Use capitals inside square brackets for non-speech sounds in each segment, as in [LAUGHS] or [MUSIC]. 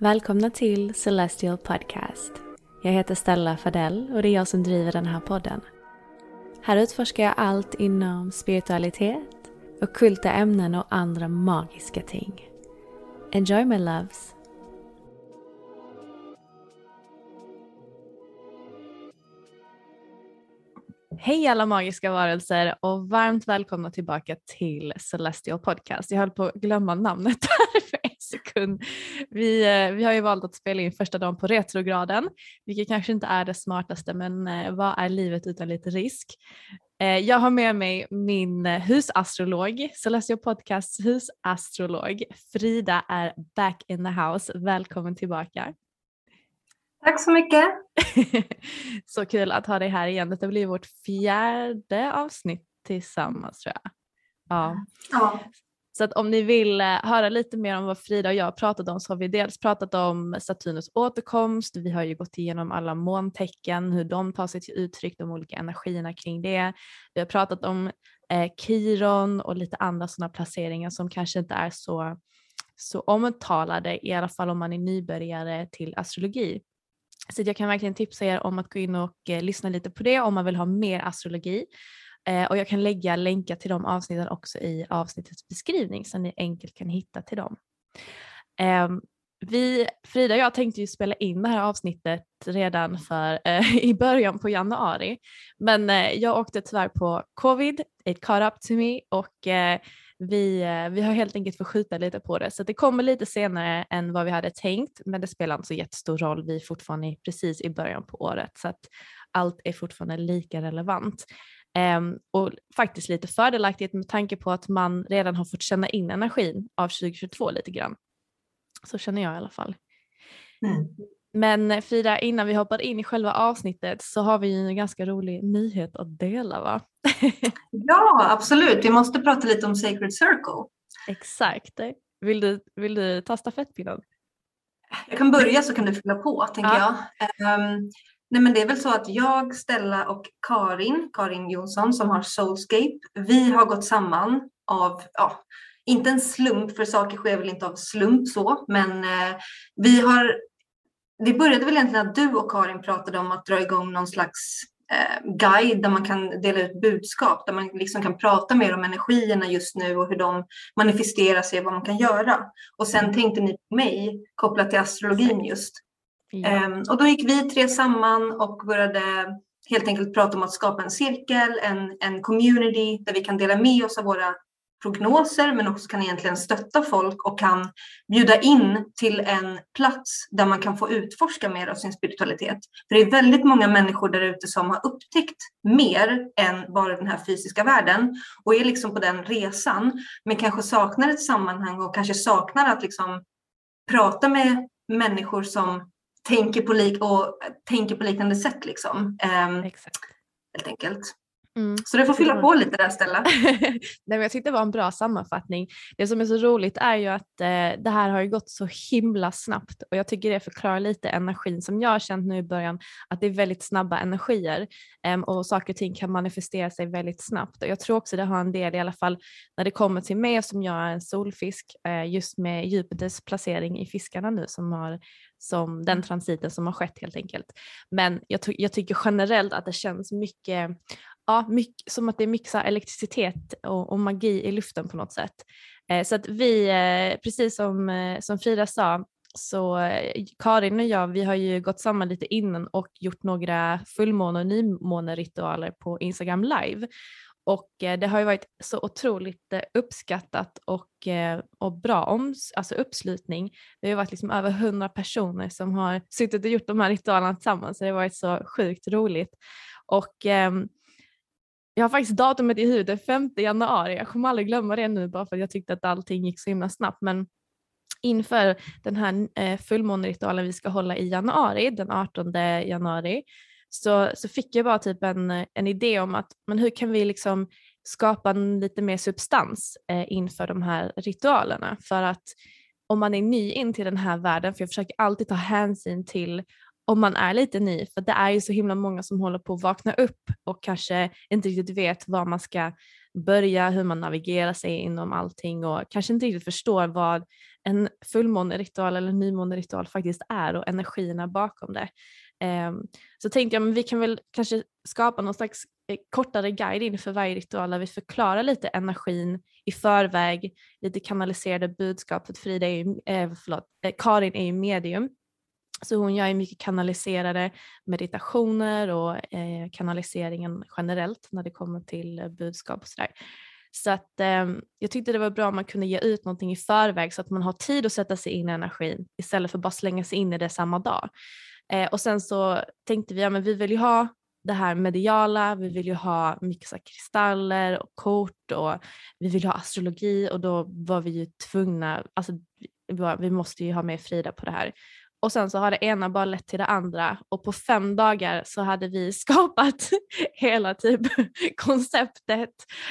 Välkomna till Celestial Podcast. Jag heter Stella Fadell och det är jag som driver den här podden. Här utforskar jag allt inom spiritualitet, ockulta ämnen och andra magiska ting. Enjoy my loves! Hej alla magiska varelser och varmt välkomna tillbaka till Celestial Podcast. Jag höll på att glömma namnet [LAUGHS] där för en sekund. Vi, eh, vi har ju valt att spela in första dagen på retrograden, vilket kanske inte är det smartaste men eh, vad är livet utan lite risk? Eh, jag har med mig min husastrolog, Celestial Podcasts husastrolog. Frida är back in the house. Välkommen tillbaka. Tack så mycket. [LAUGHS] så kul att ha dig här igen. Detta blir vårt fjärde avsnitt tillsammans tror jag. Ja. ja. Så att om ni vill eh, höra lite mer om vad Frida och jag pratat om så har vi dels pratat om Saturnus återkomst, vi har ju gått igenom alla måntecken, hur de tar sig till uttryck, de olika energierna kring det. Vi har pratat om eh, Kiron och lite andra sådana placeringar som kanske inte är så, så omtalade, i alla fall om man är nybörjare till astrologi. Så jag kan verkligen tipsa er om att gå in och eh, lyssna lite på det om man vill ha mer astrologi. Eh, och jag kan lägga länkar till de avsnitten också i avsnittets beskrivning så ni enkelt kan hitta till dem. Eh, vi, Frida och jag tänkte ju spela in det här avsnittet redan för, eh, [LAUGHS] i början på januari men eh, jag åkte tyvärr på covid, it caught up to me och eh, vi, eh, vi har helt enkelt fått skjuta lite på det så det kommer lite senare än vad vi hade tänkt men det spelar inte så jättestor roll. Vi är fortfarande precis i början på året så att allt är fortfarande lika relevant. Um, och faktiskt lite fördelaktigt med tanke på att man redan har fått känna in energin av 2022 lite grann. Så känner jag i alla fall. Mm. Men Frida, innan vi hoppar in i själva avsnittet så har vi en ganska rolig nyhet att dela va? [LAUGHS] ja, absolut. Vi måste prata lite om Sacred Circle. Exakt. Vill du, vill du ta stafettpinnen? Jag kan börja så kan du fylla på, tänker ja. jag. Um, nej men det är väl så att jag, Stella och Karin, Karin Jonsson som har Soulscape, vi har gått samman av, ja, inte en slump, för saker sker väl inte av slump så, men eh, vi har det började väl egentligen att du och Karin pratade om att dra igång någon slags eh, guide där man kan dela ut budskap, där man liksom kan prata mer om energierna just nu och hur de manifesterar sig och vad man kan göra. Och sen tänkte ni på mig kopplat till astrologin just. Ja. Eh, och då gick vi tre samman och började helt enkelt prata om att skapa en cirkel, en, en community där vi kan dela med oss av våra prognoser men också kan egentligen stötta folk och kan bjuda in till en plats där man kan få utforska mer av sin spiritualitet. För det är väldigt många människor där ute som har upptäckt mer än bara den här fysiska världen och är liksom på den resan men kanske saknar ett sammanhang och kanske saknar att liksom prata med människor som tänker på, lik och tänker på liknande sätt. Liksom. Um, Exakt. Helt enkelt. Mm. Så du får fylla på lite där Stella. [LAUGHS] Nej, men jag tyckte det var en bra sammanfattning. Det som är så roligt är ju att eh, det här har gått så himla snabbt och jag tycker det förklarar lite energin som jag har känt nu i början, att det är väldigt snabba energier eh, och saker och ting kan manifestera sig väldigt snabbt. Och jag tror också det har en del i alla fall när det kommer till mig som jag är en solfisk, eh, just med Jupiters placering i fiskarna nu som har som den transiten som har skett helt enkelt. Men jag, jag tycker generellt att det känns mycket ja, som att det är mycket elektricitet och, och, magi i luften på något sätt. Eh, så att vi, eh, precis som, eh, som Frida sa, så eh, Karin och jag, vi har ju gått samman lite innan och gjort några fullmåne och nymåneritualer på Instagram live. Och eh, det har ju varit så otroligt eh, uppskattat och, och bra om, alltså uppslutning. Det har ju varit liksom över hundra personer som har suttit och gjort de här ritualerna tillsammans så det har varit så sjukt roligt. Och ehm, jag har faktiskt datumet i huvudet, 5 januari. Jag kommer aldrig glömma det nu bara för att jag tyckte att allting gick så himla snabbt. Men inför den här eh, fullmåneritualen vi ska hålla i januari, den 18 januari, så, så fick jag bara typ en, en idé om att men hur kan vi liksom skapa lite mer substans eh, inför de här ritualerna. För att om man är ny in till den här världen, för jag försöker alltid ta hänsyn till om man är lite ny, för det är ju så himla många som håller på att vakna upp och kanske inte riktigt vet var man ska börja, hur man navigerar sig inom allting och kanske inte riktigt förstår vad en fullmåneritual eller nymåneritual faktiskt är och energierna bakom det. Ehm, så tänkte jag, men vi kan väl kanske skapa någon slags eh, kortare guide inför varje ritual där vi förklarar lite energin i förväg, lite kanaliserade budskap. För Frida är ju, eh, förlåt, eh, Karin är ju medium så hon gör mycket kanaliserade meditationer och eh, kanaliseringen generellt när det kommer till eh, budskap och sådär. Så att eh, jag tyckte det var bra om man kunde ge ut någonting i förväg så att man har tid att sätta sig in i energin istället för bara slänga sig in i det samma dag. Eh, och sen så tänkte vi, ja men vi vill ju ha det här mediala, vi vill ju ha mycket så kristaller och kort och vi vill ha astrologi och då var vi ju tvungna, alltså vi måste ju ha med Frida på det här. Och sen så har det ena bara lett till det andra och på fem dagar så hade vi [LAUGHS] skapat hela typ [LAUGHS] konceptet.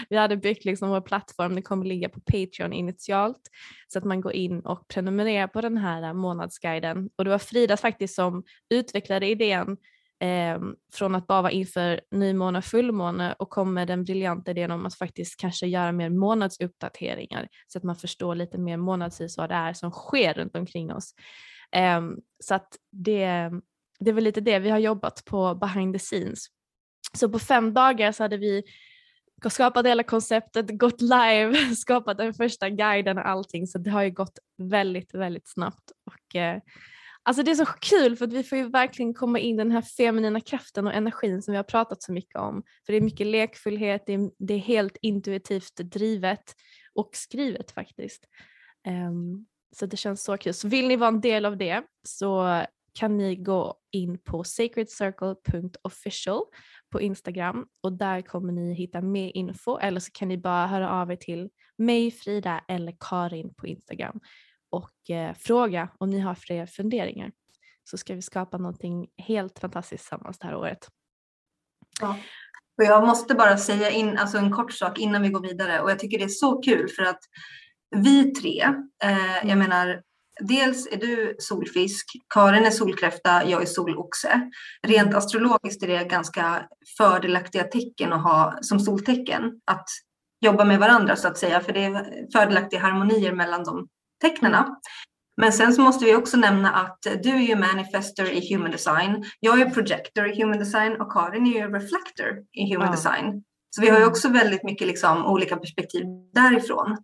Vi hade byggt liksom vår plattform, det kommer ligga på Patreon initialt så att man går in och prenumererar på den här månadsguiden. Och det var Frida faktiskt som utvecklade idén eh, från att bara vara inför nymåne och fullmåne och kom med den briljanta idén om att faktiskt kanske göra mer månadsuppdateringar så att man förstår lite mer månadsvis vad det är som sker runt omkring oss. Ehm, så att det, det är väl lite det vi har jobbat på behind the scenes. Så på fem dagar så hade vi skapat hela konceptet, gått live, [LAUGHS] skapat den första guiden och allting så det har ju gått väldigt, väldigt snabbt. Och, eh, alltså det är så kul för att vi får ju verkligen komma in den här feminina kraften och energin som vi har pratat så mycket om. För det är mycket lekfullhet, det är, det är helt intuitivt drivet och skrivet faktiskt. Um, så det känns så kul. Så vill ni vara en del av det så kan ni gå in på sacredcircle.official på Instagram och där kommer ni hitta mer info eller så kan ni bara höra av er till mig, Frida eller Karin på Instagram och eh, fråga om ni har fler funderingar så ska vi skapa någonting helt fantastiskt tillsammans det här året. Ja. Och jag måste bara säga in, alltså en kort sak innan vi går vidare och jag tycker det är så kul för att vi tre, eh, jag mm. menar, dels är du solfisk, Karin är solkräfta, jag är soloxe. Rent astrologiskt är det ganska fördelaktiga tecken att ha som soltecken, att jobba med varandra så att säga, för det är fördelaktiga harmonier mellan de tecknena. Men sen så måste vi också nämna att du är ju manifester i human design, jag är projector i human design och Karin är ju reflector i human ja. design. Så vi har ju mm. också väldigt mycket liksom olika perspektiv därifrån.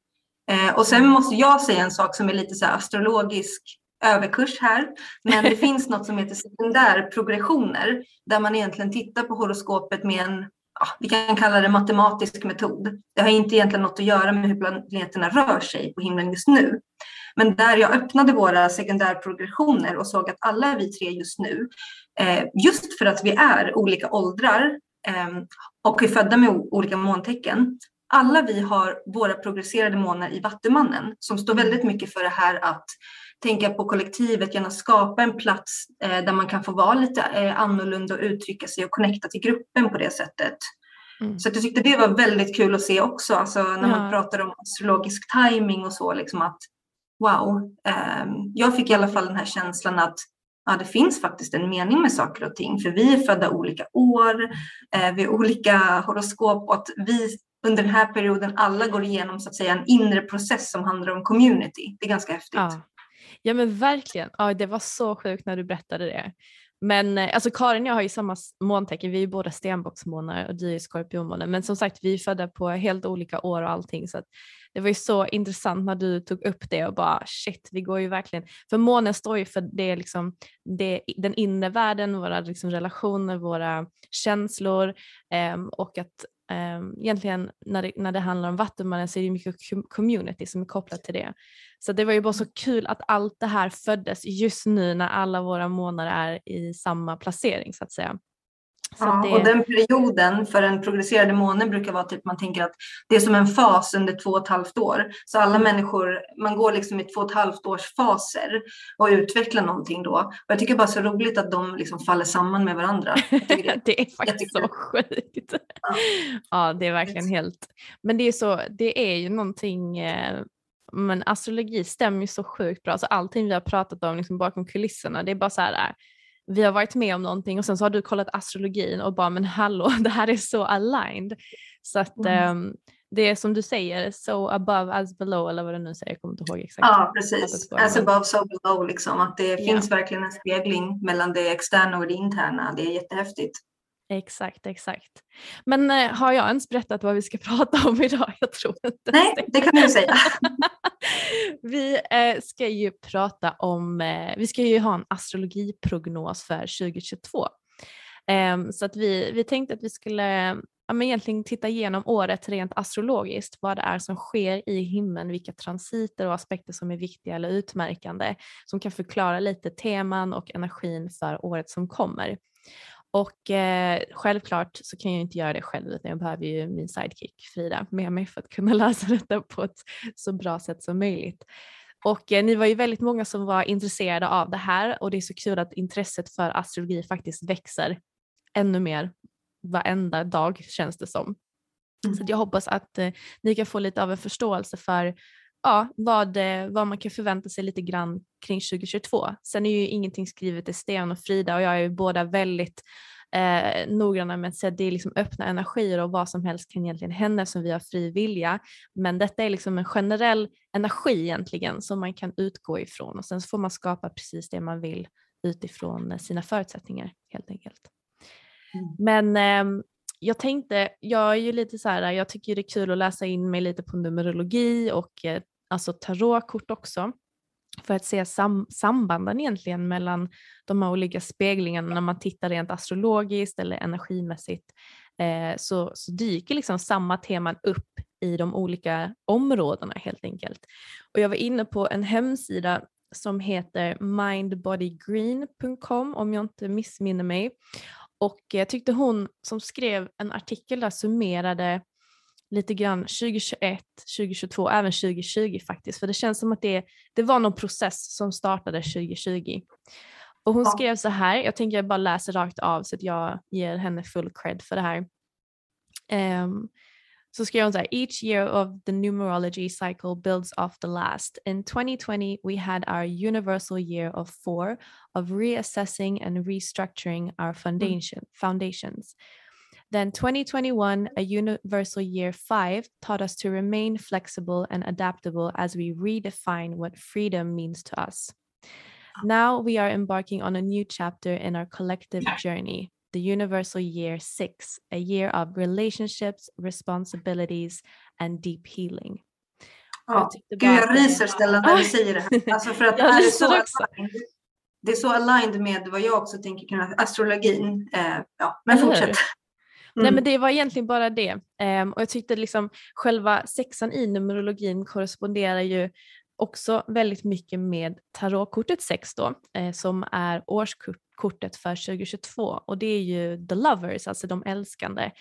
Eh, och sen måste jag säga en sak som är lite så astrologisk överkurs här. Men det [LAUGHS] finns något som heter sekundärprogressioner där man egentligen tittar på horoskopet med en, ja, vi kan kalla det matematisk metod. Det har inte egentligen något att göra med hur planeterna rör sig på himlen just nu. Men där jag öppnade våra sekundärprogressioner och såg att alla vi tre just nu, eh, just för att vi är olika åldrar eh, och är födda med olika måntecken, alla vi har våra progresserade månar i Vattumannen som står väldigt mycket för det här att tänka på kollektivet, gärna skapa en plats eh, där man kan få vara lite eh, annorlunda och uttrycka sig och connecta till gruppen på det sättet. Mm. Så jag tyckte det var väldigt kul att se också, alltså när ja. man pratar om astrologisk timing och så, liksom att wow, eh, jag fick i alla fall den här känslan att ja, det finns faktiskt en mening med saker och ting, för vi är födda olika år, eh, vi har olika horoskop och att vi under den här perioden alla går igenom så att säga en inre process som handlar om community. Det är ganska häftigt. Ja, ja men verkligen. Ja, det var så sjukt när du berättade det. Men eh, alltså Karin och jag har ju samma måntecken, vi är ju båda stenbocksmånar och du är skorpionmåne. Men som sagt, vi är födda på helt olika år och allting. Så det var ju så intressant när du tog upp det och bara shit, vi går ju verkligen, för månen står ju för det, liksom, det, den inre världen, våra liksom, relationer, våra känslor eh, och att egentligen när det, när det handlar om vattenmannen så är det mycket community som är kopplat till det. Så det var ju bara så kul att allt det här föddes just nu när alla våra månader är i samma placering så att säga. Ja, det... och den perioden för en progresserande måne brukar vara typ man tänker att det är som en fas under två och ett halvt år. Så alla människor, man går liksom i två och ett halvt års faser och utvecklar någonting då. Och jag tycker bara så roligt att de liksom faller samman med varandra. Det, [LAUGHS] det, är faktiskt så sjukt. Ja. ja. det är verkligen helt, men det är så, det är ju någonting eh, men astrologi stämmer ju så sjukt bra. Alltså allting vi har pratat om liksom bakom kulisserna, det är bara så här, vi har varit med om någonting och sen så har du kollat astrologin och bara men hallå [LAUGHS] det här är så aligned. Så att mm. um, det är som du säger, so above as below eller vad du nu säger, jag kommer inte ihåg exakt. Ja precis, as above so below liksom att det ja. finns verkligen en spegling mellan det externa och det interna, det är jättehäftigt. Exakt, exakt. Men eh, har jag ens berättat vad vi ska [LAUGHS] prata om idag? Jag tror inte Nej, det kan du säga. [LAUGHS] vi eh, ska ju prata om, eh, vi ska ju ha en astrologiprognos för 2022. Ehm, så att vi, vi tänkte att vi skulle ja, men egentligen titta igenom året rent astrologiskt, vad det är som sker i himlen, vilka transiter och aspekter som är viktiga eller utmärkande, som kan förklara lite teman och energin för året som kommer. Och eh, självklart så kan jag inte göra det själv utan jag behöver ju min sidekick Frida med mig för att kunna [LAUGHS] läsa detta på ett så bra sätt som möjligt. Och eh, ni var ju väldigt många som var intresserade av det här och det är så kul att intresset för astrologi faktiskt växer ännu mer varenda dag känns det som. Mm. Så jag hoppas att eh, ni kan få lite av en förståelse för ja, vad, eh, vad man kan förvänta sig lite grann kring 2022. Sen är ju ingenting skrivet i sten och Frida och jag är ju båda väldigt eh, noggranna med att säga att det är liksom öppna energier och vad som helst kan egentligen hända som vi har fri vilja. Men detta är liksom en generell energi egentligen som man kan utgå ifrån och sen så får man skapa precis det man vill utifrån sina förutsättningar helt enkelt. Mm. Men eh, jag tänkte, jag är ju lite så här, jag tycker det är kul att läsa in mig lite på numerologi och eh, alltså tarotkort också för att se sam sambanden egentligen mellan de här olika speglingarna när man tittar rent astrologiskt eller energimässigt eh, så, så dyker liksom samma teman upp i de olika områdena helt enkelt. Och jag var inne på en hemsida som heter mindbodygreen.com om jag inte missminner mig. Och jag tyckte hon som skrev en artikel där summerade lite grann 2021, 2022, även 2020 faktiskt. För det känns som att det, det var någon process som startade 2020. Och hon ja. skrev så här, jag tänker jag bara läser rakt av så att jag ger henne full cred för det här. Um, så skrev hon så här, each year of the numerology cycle builds off the last. In 2020 we had our universal year of four of reassessing and restructuring our mm. foundation, mm. foundations. Then 2021, a universal year five, taught us to remain flexible and adaptable as we redefine what freedom means to us. Now we are embarking on a new chapter in our collective journey, the universal year six, a year of relationships, responsibilities, and deep healing. Ja, Gud, jag ryser Stella när du säger det här. [LAUGHS] Alltså för att det, är så aligned, det är så aligned med vad jag också tänker kring astrologin. Eh, ja, men fortsätt. Nej men mm. det var egentligen bara det. Um, och jag tyckte liksom själva sexan i numerologin korresponderar ju också väldigt mycket med tarotkortet 6 då, eh, som är årskortet för 2022 och det är ju the lovers, alltså de älskande.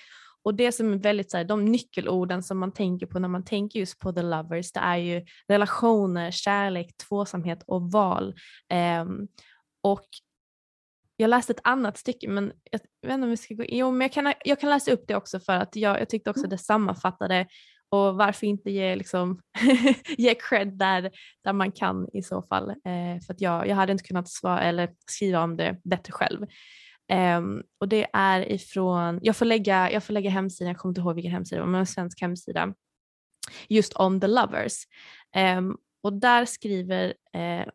Och det som är väldigt så här, de nyckelorden som man tänker på när man tänker just på the lovers, det är ju relationer, kärlek, tvåsamhet och val. Um, och jag läste ett annat stycke men jag vet inte om vi ska gå Jo, men jag kan, jag kan läsa upp det också för att jag, jag tyckte också mm. det sammanfattade och varför inte ge, liksom, [LAUGHS] ge cred där, där man kan i så fall. Eh, för att jag, jag hade inte kunnat svara, eller skriva om det bättre själv. Um, och det är ifrån, jag får lägga, jag får lägga hemsidan, jag kommer inte ihåg vilken hemsida men en svensk hemsida, just om the lovers. Um, och där skriver uh,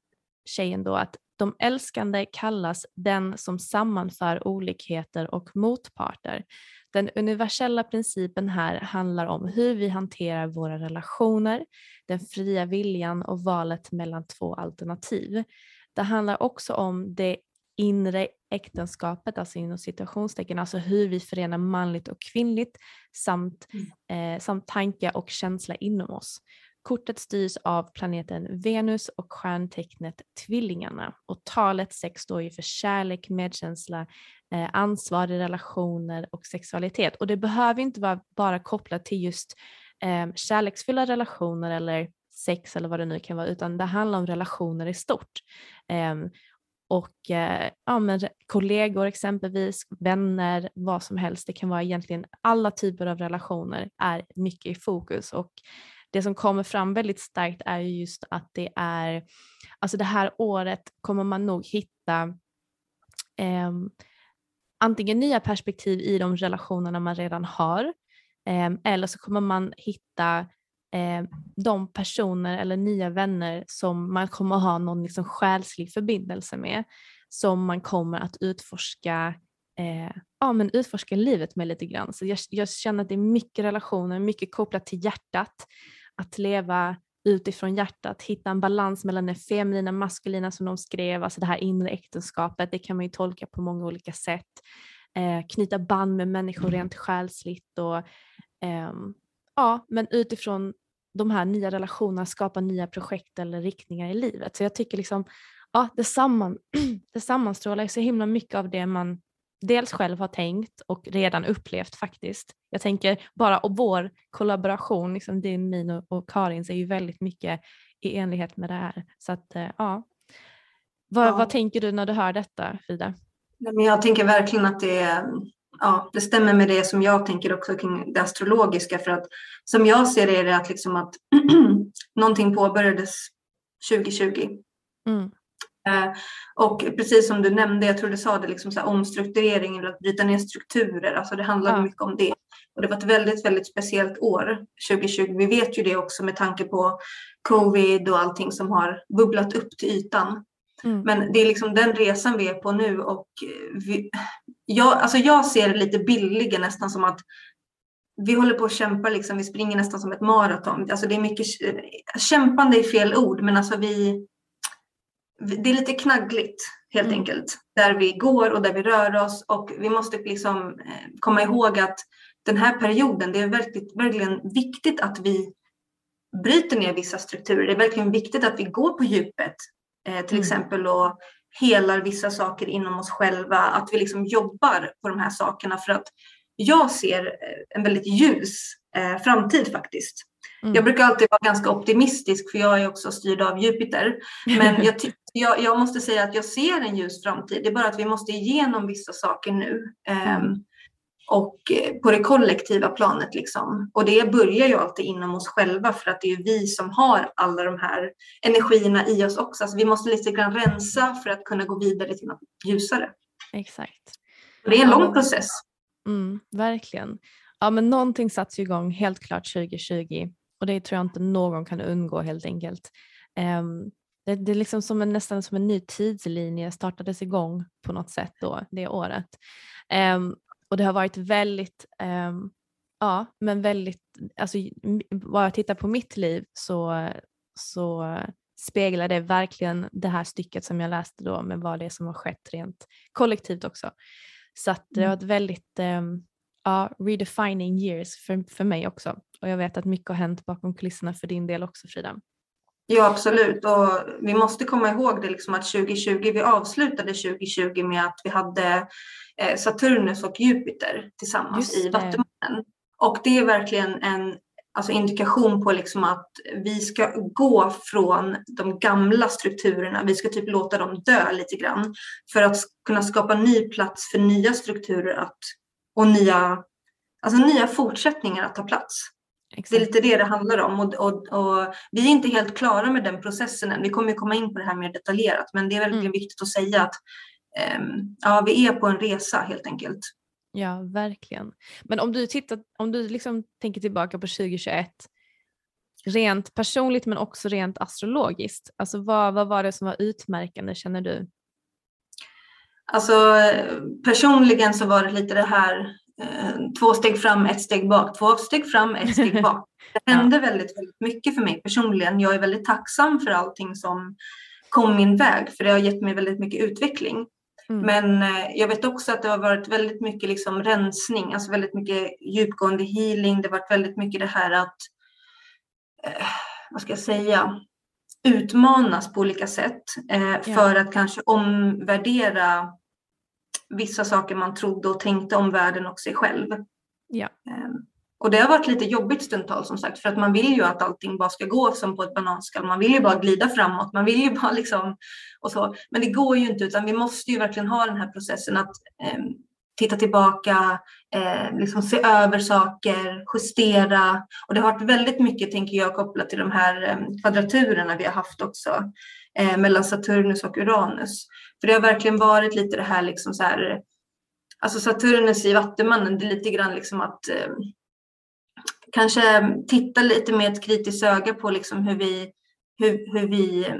tjejen då att de älskande kallas den som sammanför olikheter och motparter. Den universella principen här handlar om hur vi hanterar våra relationer, den fria viljan och valet mellan två alternativ. Det handlar också om det inre äktenskapet, alltså inom situationstecken, alltså hur vi förenar manligt och kvinnligt samt, mm. eh, samt tanke och känsla inom oss. Kortet styrs av planeten Venus och stjärntecknet Tvillingarna och talet 6 står ju för kärlek, medkänsla, eh, ansvar i relationer och sexualitet. Och det behöver inte vara bara kopplat till just eh, kärleksfulla relationer eller sex eller vad det nu kan vara, utan det handlar om relationer i stort. Eh, och eh, ja, men kollegor exempelvis, vänner, vad som helst. Det kan vara egentligen alla typer av relationer är mycket i fokus och det som kommer fram väldigt starkt är just att det är, alltså det här året kommer man nog hitta eh, antingen nya perspektiv i de relationerna man redan har eh, eller så kommer man hitta eh, de personer eller nya vänner som man kommer ha någon liksom själslig förbindelse med som man kommer att utforska eh, ja, men utforska livet med lite grann. Så jag, jag, känner att det är mycket relationer, mycket kopplat till hjärtat. Att leva utifrån hjärtat, hitta en balans mellan det feminina och maskulina som de skrev, alltså det här inre äktenskapet, det kan man ju tolka på många olika sätt. Eh, knyta band med människor rent själsligt och eh, ja, men utifrån de här nya relationerna skapa nya projekt eller riktningar i livet. Så jag tycker liksom, ja, det, samman, [CLEARS THROAT] det sammanstrålar så himla mycket av det man dels själv har tänkt och redan upplevt faktiskt. Jag tänker bara och vår kollaboration, liksom din, min och, och Karins är ju väldigt mycket i enlighet med det här. Så att eh, ja. Vad, ja. vad tänker du när du hör detta Frida? Jag tänker verkligen att det, ja, det stämmer med det som jag tänker också kring det astrologiska. För att som jag ser det är det att, liksom att [CLEARS THROAT] någonting påbörjades 2020. Mm. Eh, och precis som du nämnde, jag tror du sa det, liksom så här, omstrukturering eller att bryta ner strukturer. Alltså det handlar ja. mycket om det. Och det var ett väldigt, väldigt speciellt år 2020. Vi vet ju det också med tanke på covid och allting som har bubblat upp till ytan. Mm. Men det är liksom den resan vi är på nu och vi, jag, alltså jag ser det lite billiga nästan som att vi håller på att kämpa, liksom, vi springer nästan som ett maraton. Alltså det är mycket, kämpande är fel ord, men alltså vi, det är lite knaggligt helt mm. enkelt. Där vi går och där vi rör oss och vi måste liksom eh, komma ihåg att den här perioden, det är verkligen, verkligen viktigt att vi bryter ner vissa strukturer. Det är verkligen viktigt att vi går på djupet eh, till mm. exempel och helar vissa saker inom oss själva. Att vi liksom jobbar på de här sakerna för att jag ser eh, en väldigt ljus eh, framtid faktiskt. Mm. Jag brukar alltid vara ganska optimistisk för jag är också styrd av Jupiter. Men [LAUGHS] jag, jag, jag, måste säga att jag ser en ljus framtid. Det är bara att vi måste igenom vissa saker nu. Um, och eh, på det kollektiva planet. Liksom. Och det börjar ju alltid inom oss själva för att det är vi som har alla de här energierna i oss också. Alltså vi måste lite grann rensa för att kunna gå vidare till något ljusare. Exakt. Och det är en lång process. Mm, verkligen. Ja, men någonting sattes igång helt klart 2020 och det tror jag inte någon kan undgå helt enkelt. Um, det, det, är liksom som en, nästan som en ny tidslinje startades igång på något sätt då det året. Um, och det har varit väldigt, um, ja men väldigt, alltså bara jag tittar på mitt liv så, så speglar det verkligen det här stycket som jag läste då med vad det är som har skett rent kollektivt också. Så att det har mm. varit väldigt um, ja, redefining years för, för mig också. Och jag vet att mycket har hänt bakom kulisserna för din del också Frida. Ja absolut och vi måste komma ihåg det liksom att 2020, vi avslutade 2020 med att vi hade eh, Saturnus och Jupiter tillsammans i Vattumannen. Och det är verkligen en alltså indikation på liksom att vi ska gå från de gamla strukturerna. Vi ska typ låta dem dö lite grann för att kunna skapa ny plats för nya strukturer att, och nya, alltså nya fortsättningar att ta plats. Exakt. Det är lite det det handlar om och, och, och, vi är inte helt klara med den processen än. Vi kommer komma in på det här mer detaljerat men det är verkligen mm. viktigt att säga att um, ja, vi är på en resa helt enkelt. Ja, verkligen. Men om du, tittar, om du liksom tänker tillbaka på 2021, rent personligt men också rent astrologiskt, alltså vad, vad var det som var utmärkande känner du? Alltså personligen så var det lite det här eh, två steg fram, ett steg bak, två steg fram, ett steg [LAUGHS] bak. Det hände ja. väldigt, väldigt mycket för mig personligen. Jag är väldigt tacksam för allting som kom min väg, för det har gett mig väldigt mycket utveckling. Mm. Men eh, jag vet också att det har varit väldigt mycket liksom rensning, alltså väldigt mycket djupgående healing. Det har varit väldigt mycket det här att, eh, vad ska jag säga, utmanas på olika sätt för att kanske omvärdera vissa saker man trodde och tänkte om världen och sig själv. Ja. Eh, och det har varit lite jobbigt stundtals som sagt för att man vill ju att allting bara ska gå som på ett bananskal. Man vill ju bara glida framåt. Man vill ju bara liksom och så. Men det går ju inte utan vi måste ju verkligen ha den här processen att eh, titta tillbaka, eh, liksom se över saker, justera. Och det har varit väldigt mycket, tänker jag, kopplat till de här eh, kvadraturerna vi har haft också eh, mellan Saturnus och Uranus. För det har verkligen varit lite det här liksom så här, alltså Saturnus i Vattumannen, det är lite grann liksom att eh, kanske titta lite med ett kritiskt öga på liksom hur vi, hur, hur vi eh,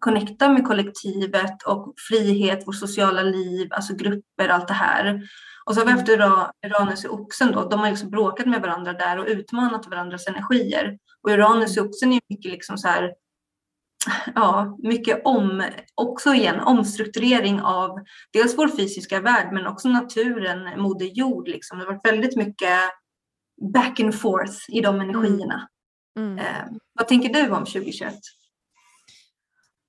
connectar med kollektivet och frihet, vårt sociala liv, alltså grupper, allt det här. Och så har vi haft Uranus i oxen då, de har liksom bråkat med varandra där och utmanat varandras energier. Och Uranus i oxen är mycket liksom så här, ja, mycket om, också igen, omstrukturering av dels vår fysiska värld men också naturen, Moder Jord. Liksom. Det har varit väldigt mycket back and forth i de mm. energierna. Mm. Eh, vad tänker du om 2021?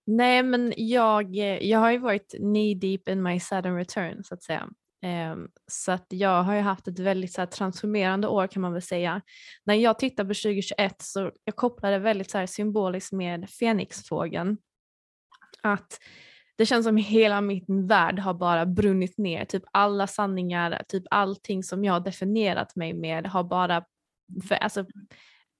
Nej men jag, jag har ju varit knee deep in my sudden return så att säga. Ehm, så att jag har ju haft ett väldigt så här, transformerande år kan man väl säga. När jag tittar på 2021 så jag kopplade väldigt så här, symboliskt med fenixfågeln. Att det känns som hela min värld har bara brunnit ner. Typ alla sanningar, typ allting som jag har definierat mig med har bara för, alltså,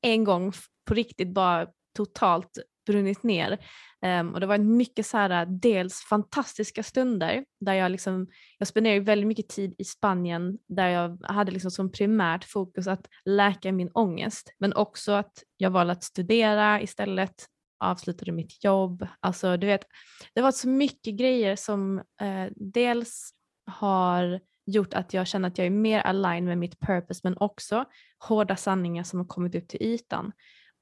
en gång på riktigt bara totalt brunnit ner. Um, och det var mycket så här, dels fantastiska stunder där jag liksom, jag spenderade väldigt mycket tid i Spanien där jag hade liksom som primärt fokus att läka min ångest men också att jag valde att studera istället avslutade mitt jobb. Alltså, du vet, det var så mycket grejer som eh, dels har gjort att jag känner att jag är mer aligned med mitt purpose men också hårda sanningar som har kommit upp till ytan.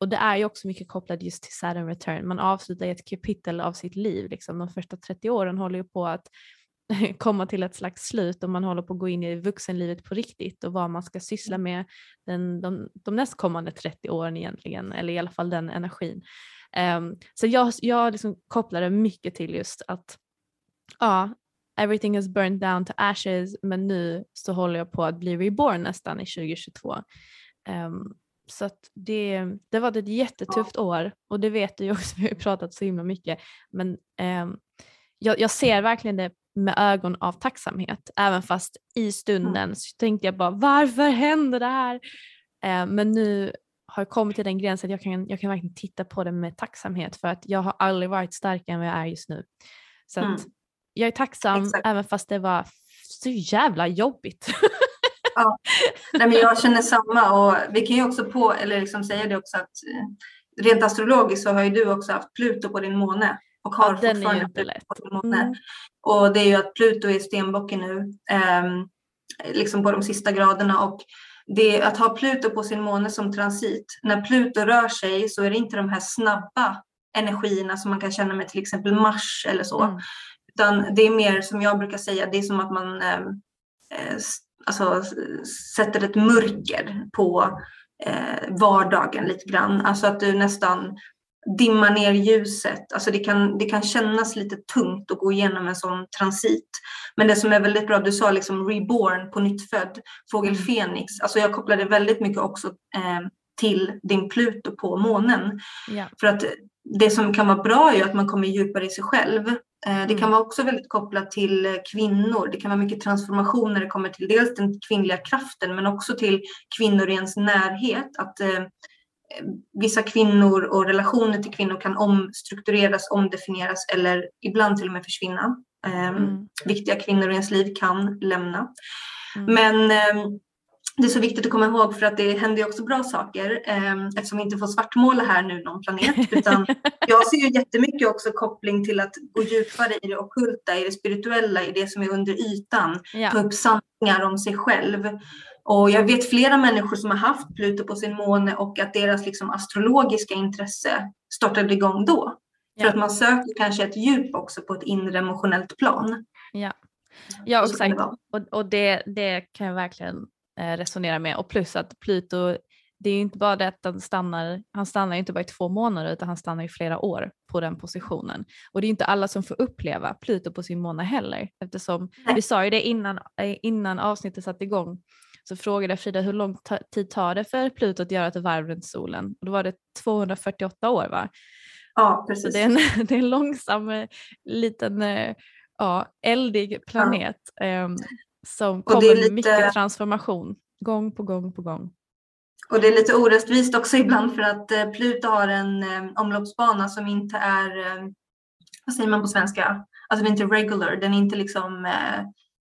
Och det är ju också mycket kopplat just till Saturn return. Man avslutar ett kapitel av sitt liv. Liksom. De första 30 åren håller ju på att [LAUGHS] komma till ett slags slut och man håller på att gå in i vuxenlivet på riktigt och vad man ska syssla med den, de, de nästkommande 30 åren egentligen, eller i alla fall den energin. Um, så jag, jag liksom kopplade mycket till just att ja, everything is burned down to ashes men nu så håller jag på att bli reborn nästan i 2022. Um, ehm, så det, det var ett jättetufft år och det vet du ju också, vi har pratat så himla mycket. Men um, jag, jag, ser verkligen det med ögon av tacksamhet, även fast i stunden så tänkte jag bara varför händer det här? Uh, men nu har kommit till den gränsen att jag kan, jag kan verkligen titta på det med tacksamhet för att jag har aldrig varit starkare än vad jag är just nu. Så mm. jag är tacksam Exakt. även fast det var så jävla jobbigt. [LAUGHS] ja. Nej, men jag känner samma och vi kan ju också på, eller liksom säga det också att eh, rent astrologiskt så har ju du också haft Pluto på din måne och har ja, fortfarande Pluto på din måne. Mm. Och det är ju att Pluto är stenbocken nu, eh, liksom på de sista graderna och det att ha Pluto på sin måne som transit. När Pluto rör sig så är det inte de här snabba energierna som man kan känna med till exempel Mars eller så. Mm. Utan det är mer som jag brukar säga, det är som att man ehm, eh, alltså, sätter ett mörker på eh, vardagen lite grann. Alltså att du nästan dimma ner ljuset. Alltså det kan, det kan kännas lite tungt att gå igenom en sån transit. Men det som är väldigt bra, du sa liksom reborn, på nytt född, fågel mm. Fenix. Alltså jag kopplade väldigt mycket också eh, till din Pluto på månen. Ja. För att det som kan vara bra är att man kommer djupare i sig själv. Eh, Det kan Mm. vara också väldigt kopplat till eh, kvinnor. Det kan vara mycket transformation när det kommer till dels den kvinnliga kraften men också till kvinnor i ens närhet. Att eh, vissa kvinnor och relationer till kvinnor kan omstruktureras, omdefinieras eller ibland till och med försvinna. Eh, Mm. Viktiga kvinnor i ens liv kan lämna. Mm. Men eh, det är så viktigt att komma ihåg för att det händer ju också bra saker eh, eftersom vi inte får svartmåla här nu någon planet. [LAUGHS] Utan jag ser ju jättemycket också koppling till att gå djupare i det ockulta, i det spirituella, i det som är under ytan. Ta ja. upp sanningar om sig själv. Och jag vet flera människor som har haft Pluto på sin måne och att deras liksom astrologiska intresse startade igång då. För Ja. att man söker kanske ett djup också på ett inre emotionellt plan. Ja, ja exakt. Och, och det, det kan jag verkligen resonera med. Och plus att Pluto, det är ju inte bara det att han stannar, han stannar ju inte bara i två månader utan han stannar i flera år på den positionen. Och det är inte alla som får uppleva Pluto på sin måne heller. Eftersom Nej. vi sa ju det innan, eh, innan avsnittet satte igång. Så frågade Frida hur lång tid tar det för Pluto att göra ett varv runt solen? Och då var det 248 år va? Ja, Så precis. det är en, [LAUGHS] det är en långsam eh, liten eh, ja, eldig planet ehm, som det kommer är med lite- mycket transformation gång på gång på gång. Och det är lite orättvist också ibland för att eh, Pluto har en eh, omloppsbana som inte är, eh, vad säger man på svenska? Alltså den är inte regular, den är inte liksom,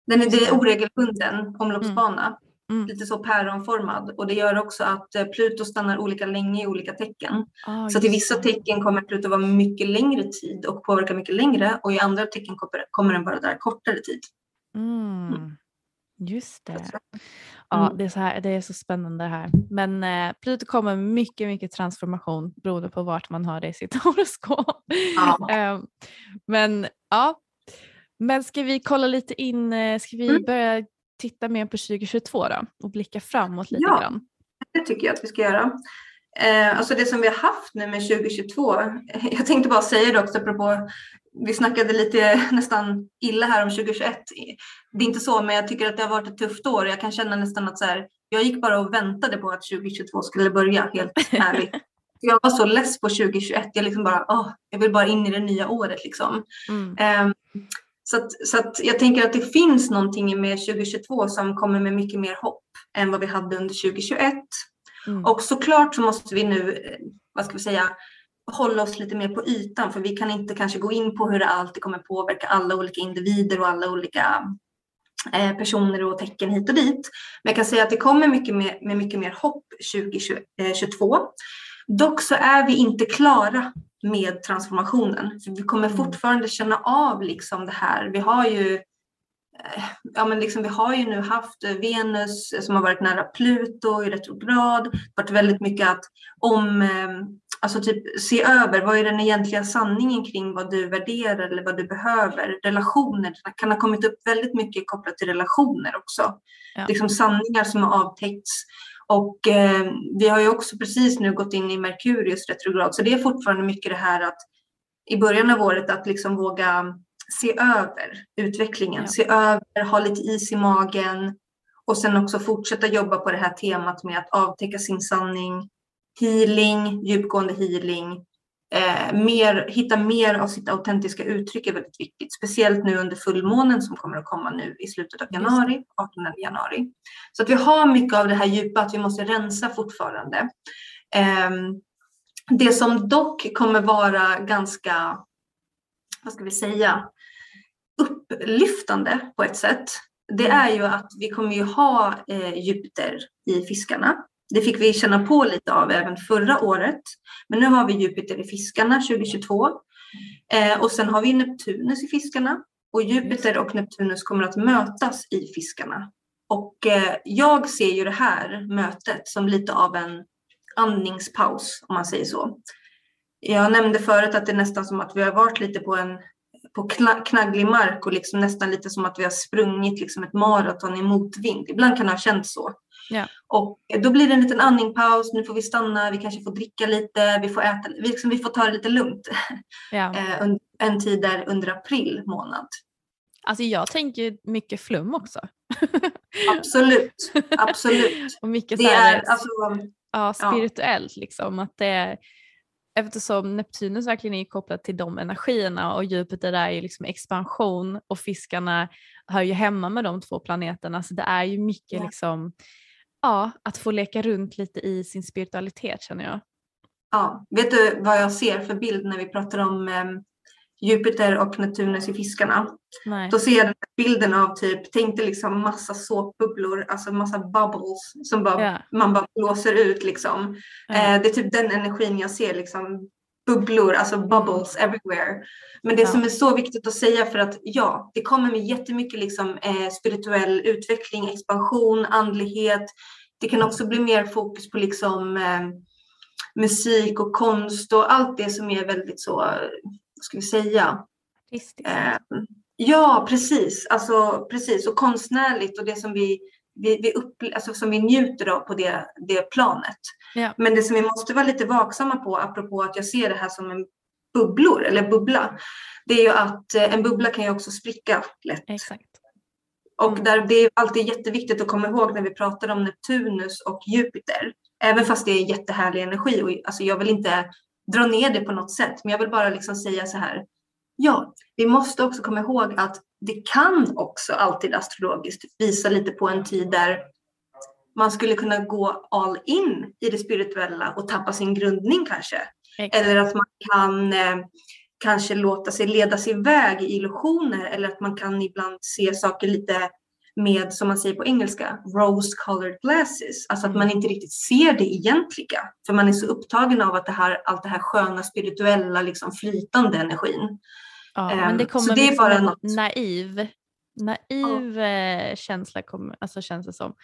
den är, det är oregelbunden omloppsbana. Mm. Lite så päronformad och det gör också att Pluto stannar olika länge i olika tecken. Ah, Så i vissa tecken kommer Pluto vara mycket längre tid och påverka mycket längre och i andra tecken kommer, den vara där kortare tid. Mm. Just det. Ja, Mm. det, är så här, det är så spännande här. Men eh, Pluto kommer mycket, mycket transformation beroende på vart man har det i sitt [LAUGHS] horoskop. Ja. Ehm, men ja, men ska vi kolla lite in, eh, ska vi Mm. börja titta mer på 2022 då och blicka framåt lite Ja. grann? Det tycker jag att vi ska göra. Eh, alltså det som vi har haft nu med 2022. [LAUGHS] Jag tänkte bara säga det också apropå, vi snackade lite [LAUGHS] nästan illa här om 2021. Det är inte så, men jag tycker att det har varit ett tufft år. Jag kan känna nästan att så här, jag gick bara och väntade på att 2022 skulle börja, helt [LAUGHS] ärligt. Jag var så less på 2021. Jag liksom bara, åh, jag vill bara in i det nya året liksom. Mm. Ehm, så att, så att jag tänker att det finns någonting med 2022 som kommer med mycket mer hopp än vad vi hade under 2021. Mm. Och såklart så måste vi nu, eh, vad ska vi säga, hålla oss lite mer på ytan för vi kan inte kanske gå in på hur det alltid kommer påverka alla olika individer och alla olika eh, personer och tecken hit och dit. Men jag kan säga att det kommer mycket mer, med mycket mer hopp 2022. Dock så är vi inte klara med transformationen. För vi kommer Mm. fortfarande känna av liksom det här. Vi har ju eh, Ja, men liksom, vi har ju nu haft eh, Venus som har varit nära Pluto i retrograd. Det har varit väldigt mycket att om, eh, alltså typ se över vad är den egentliga sanningen kring vad du värderar eller vad du behöver. Relationer, det kan ha kommit upp väldigt mycket kopplat till relationer också. Ja. Liksom sanningar som har avtäckts. Och eh, vi har ju också precis nu gått in i Merkurius retrograd, så det är fortfarande mycket det här att i början av året att liksom våga se över utvecklingen, Ja. se över, ha lite is i magen och sen också fortsätta jobba på det här temat med att avtäcka sin sanning, healing, djupgående healing, eh, mer, hitta mer av sitt autentiska uttryck är väldigt viktigt, speciellt nu under fullmånen som kommer att komma nu i slutet av januari, 18 januari. Så att vi har mycket av det här djupa, att vi måste rensa fortfarande. Ehm, det som dock kommer vara ganska, vad ska vi säga, upplyftande på ett sätt, det är ju att vi kommer ju ha eh, Jupiter i fiskarna. Det fick vi känna på lite av även förra året. Men nu har vi Jupiter i fiskarna 2022. Eh, och sen har vi Neptunus i fiskarna. Och Jupiter och Neptunus kommer att mötas i fiskarna. Och eh, jag ser ju det här mötet som lite av en andningspaus om man säger så. Jag nämnde förut att det är nästan som att vi har varit lite på en på kna- knagglig mark och liksom nästan lite som att vi har sprungit liksom ett maraton i motvind. Ibland kan det ha känts så. Ja. Och då blir det en liten andningspaus, nu får vi stanna, vi kanske får dricka lite, vi får äta, vi, liksom, vi får ta det lite lugnt Ja. [LAUGHS] eh, en tid där under april månad. Alltså jag tänker mycket flum också. [LAUGHS] Absolut, absolut. Och mycket så här, är, alltså, ja, spirituellt. Liksom, att det, eftersom Neptunus verkligen är kopplad till de energierna och Jupiter är ju liksom expansion och fiskarna hör ju hemma med de två planeterna så det är ju mycket ja. liksom, ja, att få leka runt lite i sin spiritualitet känner jag. Ja, vet du vad jag ser för bild när vi pratar om eh, Jupiter och Neptunus i fiskarna? Nej. Då ser jag den bilden av typ, tänk dig liksom massa såpbubblor, alltså massa bubbles som bara, yeah. man bara blåser ut liksom. Yeah. Eh, det är typ den energin jag ser liksom bubblor, alltså bubbles everywhere. Men det ja. som är så viktigt att säga för att ja, det kommer med jättemycket liksom, eh, spirituell utveckling, expansion, andlighet. Det kan också bli mer fokus på liksom eh, musik och konst och allt det som är väldigt så, ska vi säga? Eh, ja, precis. Alltså, precis. Och konstnärligt och det som vi, vi, vi, upp, alltså, som vi njuter av på det, det planet. Ja. Men det som vi måste vara lite vaksamma på, apropå att jag ser det här som en bubblor eller bubbla, det är ju att eh, en bubbla kan ju också spricka lätt. Exakt. Och mm. där, det är alltid jätteviktigt att komma ihåg när vi pratar om Neptunus och Jupiter Även fast det är jättehärlig energi och alltså jag vill inte dra ner det på något sätt, men jag vill bara liksom säga så här. Ja, vi måste också komma ihåg att det kan också alltid astrologiskt visa lite på en tid där man skulle kunna gå all in i det spirituella och tappa sin grundning kanske. Exakt. Eller att man kan eh, kanske låta sig ledas iväg i illusioner eller att man kan ibland se saker lite med, som man säger på engelska, rose colored glasses. Alltså att man inte riktigt ser det egentliga. För man är så upptagen av att det här, allt det här sköna, spirituella, liksom flytande energin. Ja, um, men det kommer så det är bara något. naiv, naiv ja. Eh, känsla, kom, alltså känns det som.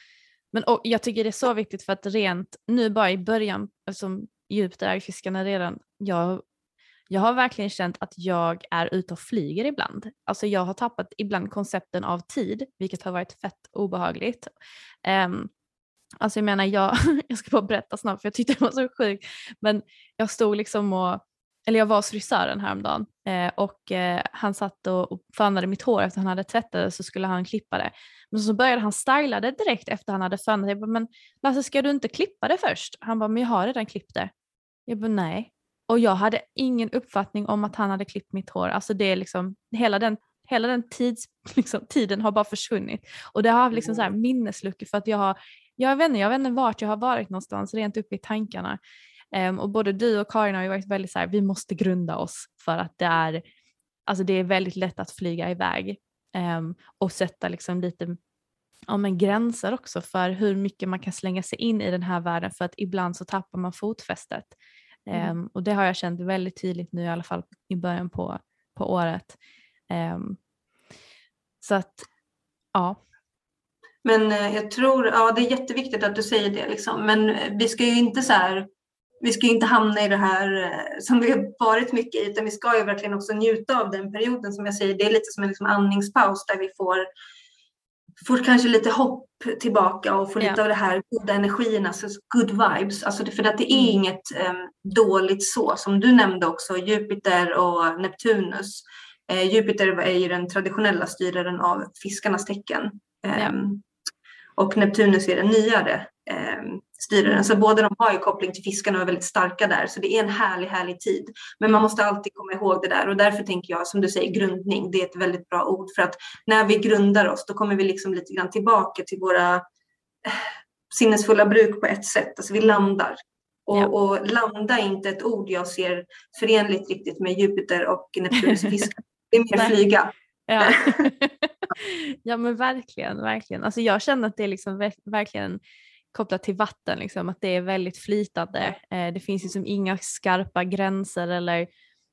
Men och jag tycker det är så viktigt för att rent nu bara i början, som djupt är fiskarna redan, jag jag har verkligen känt att jag är ute och flyger ibland. Alltså jag har tappat ibland koncepten av tid, vilket har varit fett obehagligt. Um, alltså jag menar, jag, [LAUGHS] jag ska bara berätta snabbt för jag tyckte det var så sjukt, men jag stod liksom och eller jag var hos frisören häromdagen eh, och eh, han satt och, och fönade mitt hår efter han hade tvättat det så skulle han klippa det. Men så började han styla det direkt efter han hade fönat det. Jag bara, men Lasse ska du inte klippa det först? Han bara, men jag har redan klippt det. Jag bara, nej. Och jag hade ingen uppfattning om att han hade klippt mitt hår. Alltså det är liksom, hela den, hela den tids, [LAUGHS] liksom, tiden har bara försvunnit. Och det har liksom så här minnesluckor för att jag har, jag vet, inte, jag vet inte vart jag har varit någonstans, rent uppe i tankarna. Um, och både du och Karin har ju varit väldigt så här, vi måste grunda oss för att det är, alltså det är väldigt lätt att flyga iväg. Um, och sätta liksom lite ja, men gränser också för hur mycket man kan slänga sig in i den här världen för att ibland så tappar man fotfästet. Mm. Um, och det har jag känt väldigt tydligt nu i alla fall i början på, på året. Um, så att ja. Men eh, jag tror, ja det är jätteviktigt att du säger det liksom. Men vi ska ju inte så här, vi ska ju inte hamna i det här eh, som vi har varit mycket i, utan vi ska ju verkligen också njuta av den perioden som jag säger. Det är lite som en liksom andningspaus där vi får får kanske lite hopp tillbaka och får yeah. lite av det här goda energierna, alltså good vibes. Alltså det, för att det är mm. inget um, dåligt så, som du nämnde också, Jupiter och Neptunus. Uh, Jupiter är ju den traditionella styraren av fiskarnas tecken. Um, yeah. Och Neptunus är den nyare um, styraren. Så båda de har ju koppling till fiskarna och är väldigt starka där. Så det är en härlig, härlig tid. Men man måste alltid komma ihåg det där och därför tänker jag som du säger grundning. Det är ett väldigt bra ord för att när vi grundar oss då kommer vi liksom lite grann tillbaka till våra eh, sinnesfulla bruk på ett sätt. Alltså vi landar. Och, ja. och landa är inte ett ord jag ser förenligt riktigt med Jupiter och Neptunus fiskar. Det är mer flyga. Ja. [LAUGHS] ja men verkligen, verkligen. Alltså jag känner att det är liksom verkligen kopplat till vatten, liksom, att det är väldigt flytande. Eh, det finns liksom inga skarpa gränser eller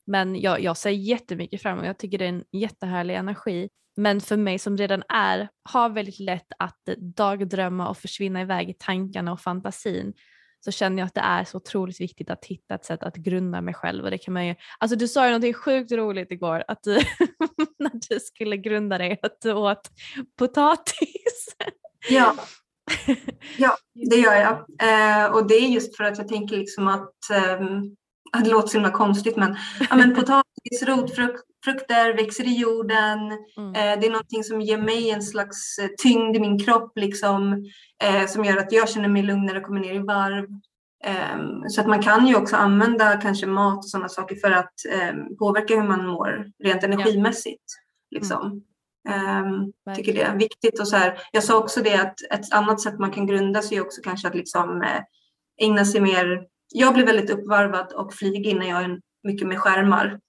men jag, jag ser jättemycket fram emot Jag tycker det är en jättehärlig energi. Men för mig som redan är, har väldigt lätt att dagdrömma och försvinna iväg i tankarna och fantasin så känner jag att det är så otroligt viktigt att hitta ett sätt att grunda mig själv. Och det kan man ju, alltså du sa ju någonting sjukt roligt igår, att du, [LAUGHS] när du skulle grunda dig, att du åt potatis. Ja, [LAUGHS] ja, det gör jag. Eh, och det är just för att jag tänker liksom att, eh, det låter så himla konstigt men, ja, men potatis, [LAUGHS] rotfrukter växer i jorden. Mm. Eh, det är någonting som ger mig en slags eh, tyngd i min kropp liksom, eh, som gör att jag känner mig lugnare och kommer ner i varv. Um, så att man kan ju också använda kanske mat och sådana saker för att um, påverka hur man mår rent energimässigt. Liksom. Um, tycker det är viktigt. Och så här, jag sa också det att ett annat sätt man kan grunda sig också kanske att liksom, eh, ägna sig mer. Jag blir väldigt uppvarvad och flygig när jag är mycket med skärmar.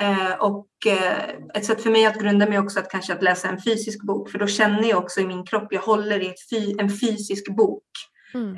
Eh, och eh, ett sätt för mig att grunda mig också att kanske att läsa en fysisk bok för då känner jag också i min kropp, jag håller i fy, en fysisk bok. Mm.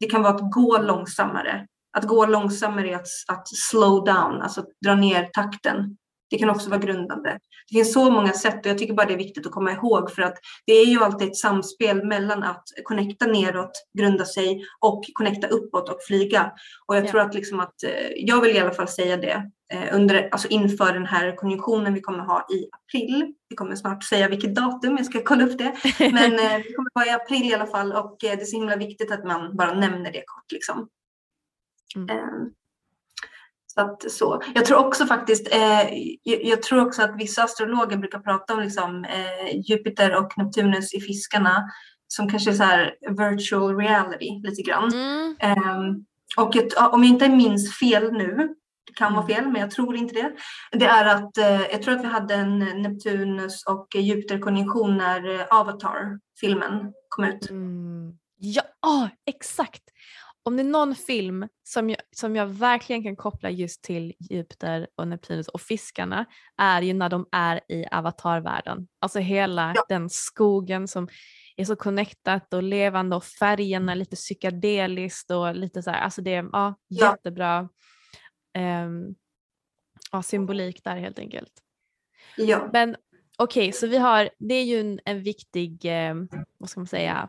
Det kan vara att gå långsammare. Att gå långsammare är att, att slow down, alltså dra ner takten. Det kan också vara grundande. Det finns så många sätt och jag tycker bara det är viktigt att komma ihåg för att det är ju alltid ett samspel mellan att connecta neråt, grunda sig och connecta uppåt och flyga. Och jag ja. tror att, liksom att eh, jag vill i alla fall säga det eh, under, alltså inför den här konjunktionen vi kommer ha i april. Vi kommer snart säga vilket datum, jag ska kolla upp det. [LAUGHS] Men eh, det kommer vara i april i alla fall och det är så himla viktigt att man bara nämner det kort. Liksom. Mm. Så, att, så. Jag tror också faktiskt, eh, jag, tror också att vissa astrologer brukar prata om liksom, eh, Jupiter och Neptunus i fiskarna som kanske är så här virtual reality lite grann. Mm. Eh, och jag, om jag inte minns fel nu, det kan vara fel men jag tror inte det. Det är att eh, jag tror att vi hade en Neptunus och Jupiter-konjunktion när eh, Avatar-filmen kom ut. Mm. Ja, oh, exakt om det är någon film som jag, som jag verkligen kan koppla just till Jupiter och Neptunus och fiskarna är ju när de är i avatarvärlden. Alltså hela ja. den skogen som är så connectat och levande och färgerna lite psykedeliskt och lite så här, alltså det är ja, jättebra um, ja, symbolik där helt enkelt. Ja. Men okej, okay, så vi har, det är ju en, en viktig, eh, vad ska man säga,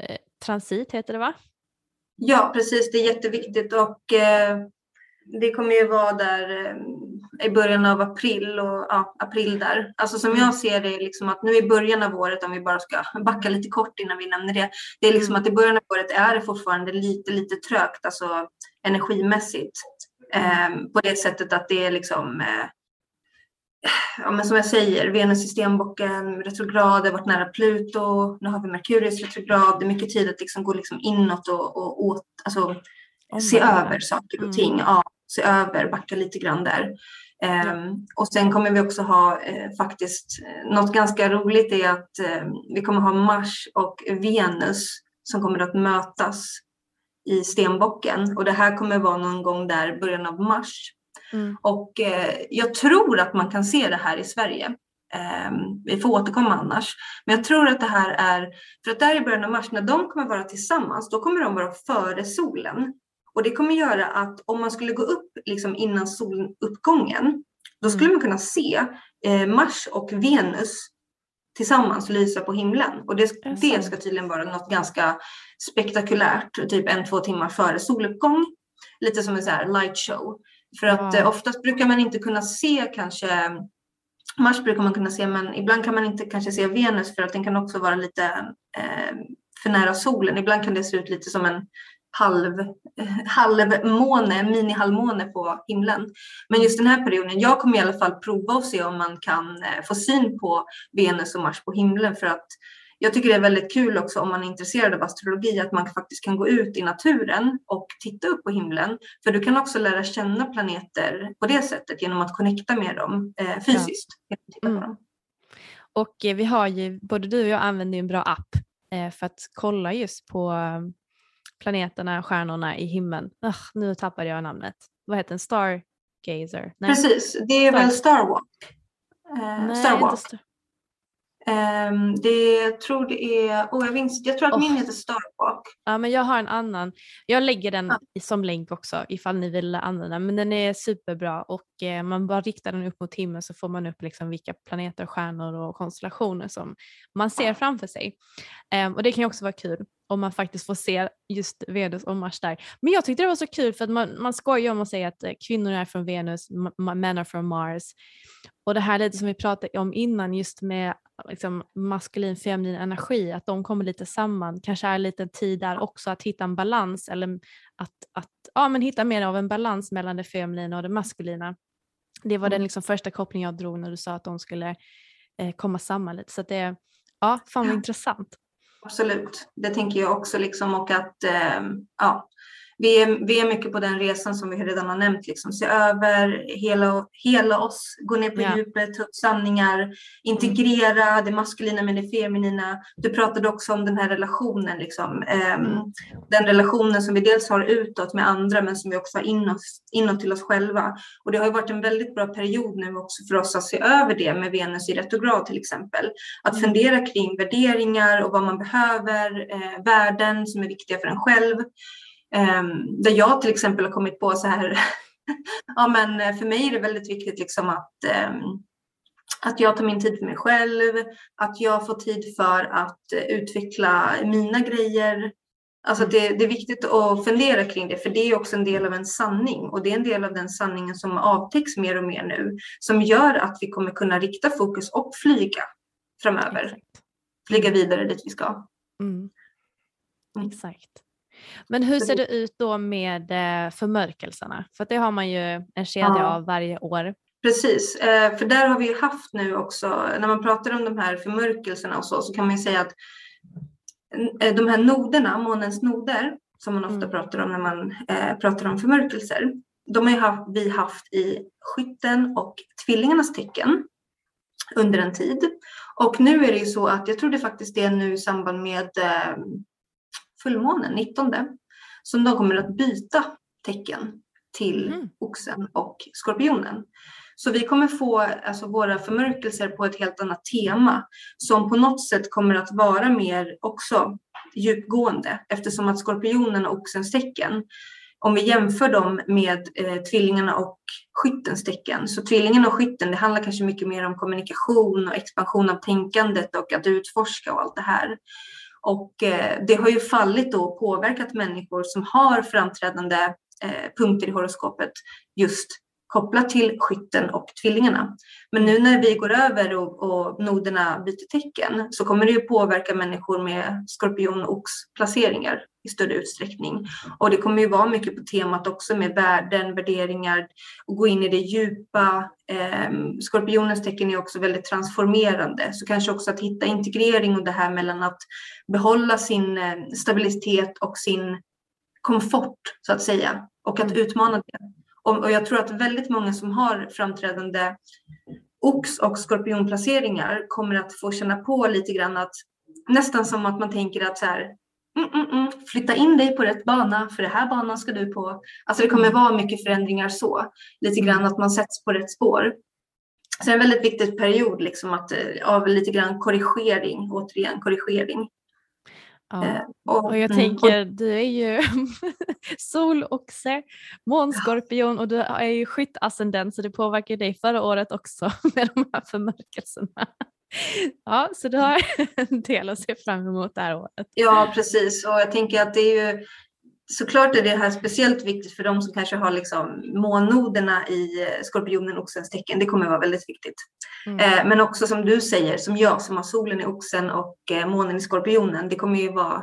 eh, transit heter det va? Ja, precis. Det är jätteviktigt och eh, det kommer ju vara där eh, i början av april och ja, april där. Alltså som jag mm. ser det liksom att nu i början av året, om vi bara ska backa lite kort innan vi nämner det. Det är liksom mm. att i början av året är det fortfarande lite, lite trögt, alltså energimässigt. Eh, på det sättet att det är liksom eh, ja, men som jag säger, Venus i stenbocken, retrograd, det har varit nära Pluto, nu har vi Merkurius retrograd. Det är mycket tid att liksom gå liksom inåt och, och åt, alltså, oh se över saker och mm. ting. Ja, se över, backa lite grann där. Um, och sen kommer vi också ha eh, faktiskt eh, något ganska roligt är att eh, vi kommer ha Mars och Venus som kommer att mötas i stenbocken och det här kommer vara någon gång där början av mars. Mm. Och eh, jag tror att man kan se det här i Sverige. Eh, vi får återkomma annars. Men jag tror att det här är, för att där i början av mars, när de kommer vara tillsammans, då kommer de vara före solen. Och det kommer göra att om man skulle gå upp liksom innan soluppgången, då skulle mm. man kunna se eh, Mars och Venus tillsammans lysa på himlen. Och det, det ska tydligen vara något ganska spektakulärt, typ en, två timmar före soluppgång. Lite som en så här light show. För att. Eh, oftast brukar man inte kunna se kanske Mars brukar man kunna se men ibland kan man inte kanske se Venus för att den kan också vara lite eh, för nära solen. Ibland kan det se ut lite som en halv, eh, halvmåne, mini-halvmåne på himlen. Men just den här perioden, jag kommer i alla fall prova och se om man kan eh, få syn på Venus och Mars på himlen för att jag tycker det är väldigt kul också om man är intresserad av astrologi att man faktiskt kan gå ut i naturen och titta upp på himlen. För du kan också lära känna planeter på det sättet genom att connecta med dem eh, fysiskt. Ja. Mm. Och eh, vi har ju, både du och jag använder en bra app eh, för att kolla just på um, planeterna, stjärnorna i himlen. Oh, nu tappade jag namnet. Vad heter den? Stargazer? Nej. Precis, det är Star... väl Starwalk? Eh, Nej, Starwalk. Star... Um, det, tror det är, oh, jag, minns, jag tror att oh. min heter Starwalk. Ja men jag har en annan. Jag lägger den ja. som länk också ifall ni vill använda men den är superbra och eh, man bara riktar den upp mot himlen så får man upp liksom vilka planeter, stjärnor och konstellationer som man ser framför sig. Um, och det kan ju också vara kul om man faktiskt får se just Venus och Mars där. Men jag tyckte det var så kul för att man, man skojar om att säga att eh, kvinnor är från Venus, män är från Mars. Och det här lite som vi pratade om innan just med liksom, maskulin feminin energi, att de kommer lite samman, kanske är lite tid där också att hitta en balans eller att, att ja, men hitta mer av en balans mellan det feminina och det maskulina. Det var den mm. liksom första kopplingen jag drog när du sa att de skulle eh, komma samman lite. Så det, ja, fan vad intressant. Absolut, det tänker jag också liksom och att eh, ja, vi är, vi är mycket på den resan som vi redan har nämnt, liksom. se över hela, hela oss, gå ner på ja. djupet, ta upp sanningar, integrera mm. det maskulina med det feminina. Du pratade också om den här relationen, liksom. Um, mm. den relationen som vi dels har utåt med andra men som vi också har inåt, inåt till oss själva. Och det har varit en väldigt bra period nu också för oss att se över det med Venus i retrograd till exempel. Att mm. fundera kring värderingar och vad man behöver, eh, värden som är viktiga för en själv. Um, där jag till exempel har kommit på så här, [LAUGHS] ja men eh, för mig är det väldigt viktigt liksom att, um, att jag tar min tid för mig själv, att jag får tid för att uh, utveckla mina grejer. Alltså mm. det, det, är viktigt att fundera kring det, för det är också en del av en sanning och det är en del av den sanningen som avtäcks mer och mer nu, som gör att vi kommer kunna rikta fokus och flyga framöver. Exakt. Flyga vidare dit vi ska. Mm. Mm. Exakt. Men hur ser det ut då med eh, förmörkelserna? För det har man ju en kedja ja. av varje år. Precis, eh, för där har vi haft nu också, när man pratar om de här förmörkelserna och så, så kan man ju säga att eh, de här noderna, månens noder, som man ofta mm. pratar om när man pratar om förmörkelser, de har vi haft i skytten och tvillingarnas tecken under en tid. Och nu är det ju så att jag tror det faktiskt är nu i samband med fullmånen, 19, som de kommer att byta tecken till mm. oxen och skorpionen. Så vi kommer få alltså, våra förmörkelser på ett helt annat tema som på något sätt kommer att vara mer också djupgående eftersom att skorpionen och oxens tecken om vi jämför dem med eh, tvillingarna och skyttens tecken. Så tvillingen och skytten, det handlar kanske mycket mer om kommunikation och expansion av tänkandet och att utforska och allt det här. Och eh, det har ju fallit och påverkat människor som har framträdande eh, punkter i horoskopet just kopplat till skytten och tvillingarna. Men nu när vi går över och, och noderna byter tecken så kommer det ju påverka människor med skorpion och ox placeringar i större utsträckning. Och det kommer ju vara mycket på temat också med värden, värderingar och gå in i det djupa. Eh, skorpionens tecken är också väldigt transformerande, så kanske också att hitta integrering och det här mellan att behålla sin eh, stabilitet och sin komfort så att säga och att mm. utmana det. Och jag tror att väldigt många som har framträdande ox och skorpionplaceringar kommer att få känna på lite grann att nästan som att man tänker att så här, mm, mm, mm, flytta in dig på rätt bana, för det här banan ska du på. Alltså det kommer vara mycket förändringar så, lite grann att man sätts på rätt spår. Så en väldigt viktig period liksom att, eh, av lite grann korrigering, återigen korrigering. Ja. Eh, och, och jag mm, tänker, du är ju [LAUGHS] soloxe, månskorpion och du är ju skyttascendent så det påverkar dig förra året också [LAUGHS] med de här förmörkelserna. Ja, så du har [LAUGHS] en del att se fram emot det här året. Ja, precis. Och jag tänker att det är ju såklart är det här speciellt viktigt för de som kanske har liksom månnoderna i eh, skorpionen oxens tecken. Det kommer vara väldigt viktigt. Mm. Eh, men också som du säger, som jag som har solen i oxen och eh, månen i skorpionen. Det kommer ju vara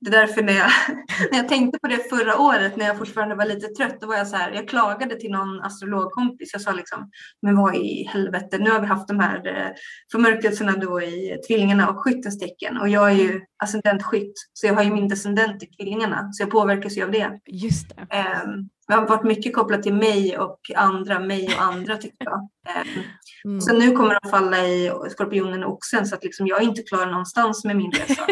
det är därför när jag, [LAUGHS] när jag tänkte på det förra året när jag fortfarande var lite trött, då var jag så här, jag klagade till någon astrologkompis. Jag sa liksom, men vad i helvete, nu har vi haft de här eh, förmörkelserna då i tvillingarna och skyttens tecken och jag är ju ascendent skytt, så jag har ju min descendent i tvillingarna, så jag påverkas ju av det. Just det. Um, det har varit mycket kopplat till mig och andra, mig och andra tycker jag. Um, mm. Så nu kommer de falla i skorpionen och oxen så att liksom jag är inte klar någonstans med min resa.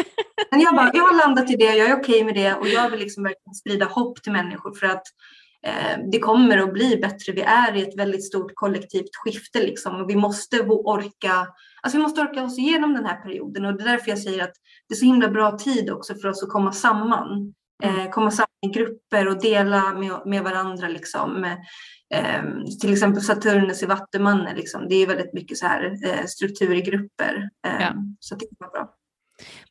Men jag, bara, jag har landat i det, jag är okej okay med det och jag vill liksom verkligen sprida hopp till människor för att eh, det kommer att bli bättre. Vi är i ett väldigt stort kollektivt skifte liksom och vi måste orka, alltså vi måste orka oss igenom den här perioden och det är därför jag säger att det är så himla bra tid också för oss att komma samman. Eh, mm. komma samman i grupper och dela med, med varandra. Liksom. Eh, till exempel Saturnus i Vattumannen, liksom. det är väldigt mycket så här, eh, struktur i grupper. Eh, ja. Så det var bra.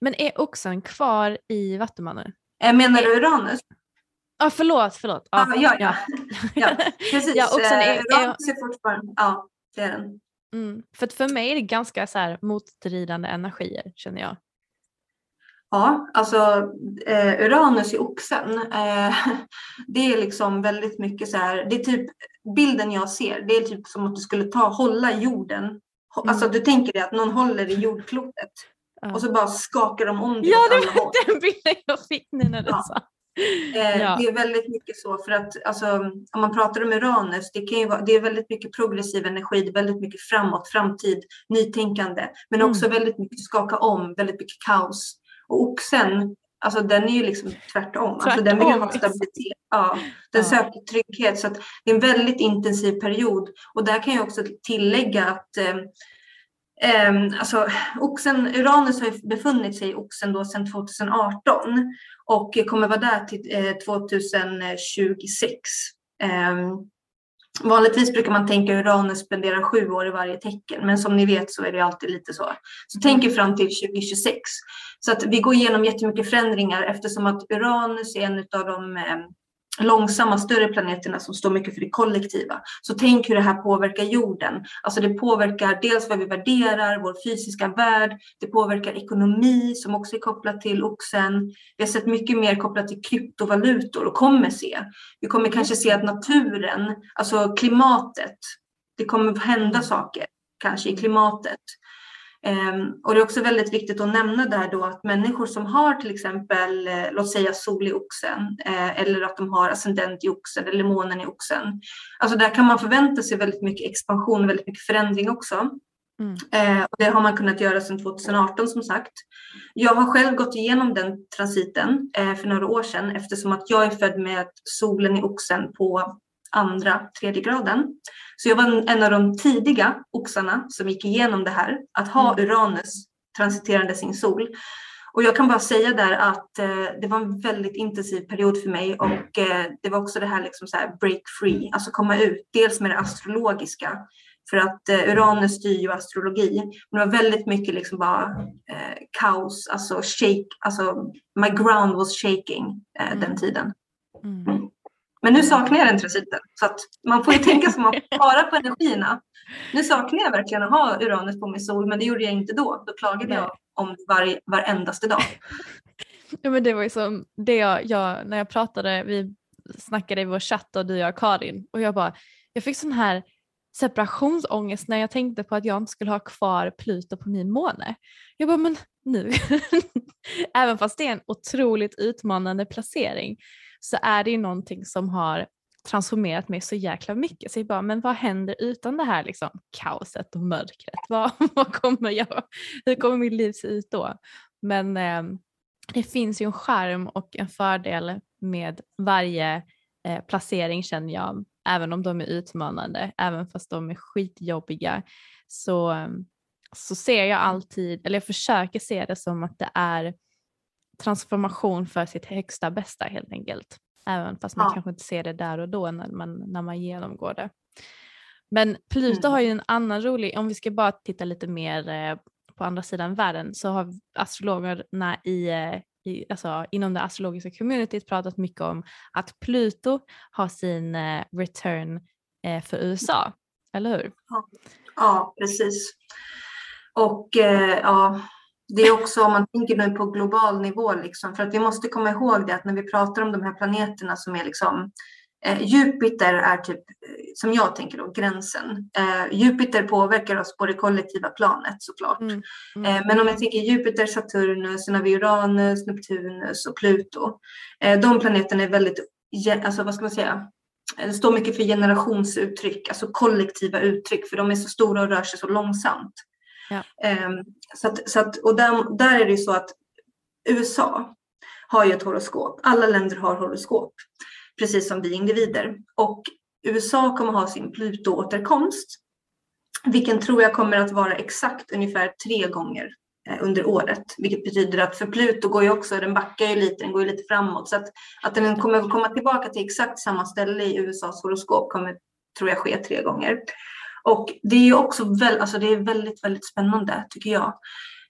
Men är oxen kvar i Vattumannen? Eh, menar du Uranus? Ja, ah, förlåt, förlåt. Ah, ja, ja, ja. [LAUGHS] ja, precis. ja, oxen är, Uranus är fortfarande, ja, det är den. Mm. För för mig är det ganska så här motstridande energier känner jag. Ja, alltså eh, Uranus i oxen, eh, [LAUGHS] det är liksom väldigt mycket så här, det är typ bilden jag ser, det är typ som att du skulle ta, hålla jorden, mm. alltså du tänker dig att någon håller i jordklotet ja. och så bara skakar de om det Ja, det var den bilden jag fick nu när du ja. sa. Eh, ja. Det är väldigt mycket så för att alltså, om man pratar om Uranus, det, kan vara, det är väldigt mycket progressiv energi, det är väldigt mycket framåt, framtid, nytänkande, men också mm. väldigt mycket skaka om, väldigt mycket kaos. Och oxen, alltså den är ju liksom tvärtom. tvärtom. Alltså, den vill ha stabilitet. Ja, den ja. söker trygghet. Så det är en väldigt intensiv period. Och där kan jag också tillägga att eh, Um, alltså, oxen, Uranus har befunnit sig i oxen då sedan 2018 och kommer vara där till eh, 2026. Um, vanligtvis brukar man tänka Uranus spenderar sju år i varje tecken, men som ni vet så är det alltid lite så. Så tänk er fram till 2026. Så att vi går igenom jättemycket förändringar eftersom att Uranus är en av de eh, långsamma större planeterna som står mycket för det kollektiva. Så tänk hur det här påverkar jorden. Alltså det påverkar dels vad vi värderar, vår fysiska värld. Det påverkar ekonomi som också är kopplat till oxen. Vi har sett mycket mer kopplat till kryptovalutor och kommer se. Vi kommer kanske se att naturen, alltså klimatet, det kommer hända saker kanske i klimatet. Ehm, och det är också väldigt viktigt att nämna där då att människor som har till exempel, eh, låt säga sol i oxen, eh, eller att de har ascendent i oxen eller månen i oxen. Alltså där kan man förvänta sig väldigt mycket expansion, väldigt mycket förändring också. Mm. Eh, och det har man kunnat göra sedan 2018 som sagt. Jag har själv gått igenom den transiten för några år sedan eftersom att jag är född med solen i oxen på andra, tredje graden. Så jag var en av de tidiga oxarna som gick igenom det här, att ha mm. Uranus transiterande sin sol. Och jag kan bara säga där att eh, det var en väldigt intensiv period för mig och eh, det var också det här liksom så här break free, alltså komma ut, dels med det astrologiska, för att eh, Uranus styr ju astrologi. Men det var väldigt mycket liksom bara eh, kaos, alltså shake, alltså my ground was shaking eh, mm. den tiden. Mm. Men nu saknar jag den transiten. Så att man får ju tänka som att [LAUGHS] spara på energierna. Nu saknar jag verkligen att ha Uranus på min sol, men det gjorde jag inte då. Då klagade Nej. jag om var, varendaste dag. [LAUGHS] Ja, men det var ju som det jag, jag, när jag pratade, vi snackade i vår chatt och du och jag Karin och jag bara, jag fick sån här separationsångest när jag tänkte på att jag inte skulle ha kvar Pluto på min måne. Jag bara, men nu, [LAUGHS] även fast det är en otroligt utmanande placering så är det ju någonting som har transformerat mig så jäkla mycket. Så jag bara, men vad händer utan det här liksom, kaoset och mörkret? [LAUGHS] Vad, vad kommer jag, hur kommer mitt liv se ut då? Men eh, det finns ju en skärm och en fördel med varje eh, placering känner jag, även om de är utmanande, även fast de är skitjobbiga. Så, så ser jag alltid, eller jag försöker se det som att det är transformation för sitt högsta bästa helt enkelt. Även fast man ja. kanske inte ser det där och då när man, när man genomgår det. Men Pluto mm. har ju en annan rolig, om vi ska bara titta lite mer eh, på andra sidan världen så har astrologerna i, eh, i, alltså, inom det astrologiska communityt pratat mycket om att Pluto har sin eh, return för USA, eller hur? Ja, ja precis. Och ja, det är också om man tänker nu på global nivå, liksom, för att vi måste komma ihåg det att när vi pratar om de här planeterna som är liksom eh, Jupiter är typ, som jag tänker då, gränsen. Eh, Jupiter påverkar oss på det kollektiva planet såklart. Mm. Mm. Eh, men om jag tänker Jupiter, Saturnus, sen har vi Uranus, Neptunus och Pluto. Eh, de planeterna är väldigt, alltså vad ska man säga, det står mycket för generationsuttryck, alltså kollektiva uttryck, för de är så stora och rör sig så långsamt. Ja. Um, så att, så att, och där, där är det ju så att USA har ju ett horoskop. Alla länder har horoskop, precis som vi individer. Och USA kommer ha sin Pluto-återkomst, vilken tror jag kommer att vara exakt ungefär tre gånger eh, under året, vilket betyder att för Pluto går ju också, den backar ju lite, den går ju lite framåt, så att, att den kommer komma tillbaka till exakt samma ställe i USAs horoskop kommer, tror jag, ske tre gånger. Och det är också väl, alltså det är väldigt, väldigt spännande tycker jag.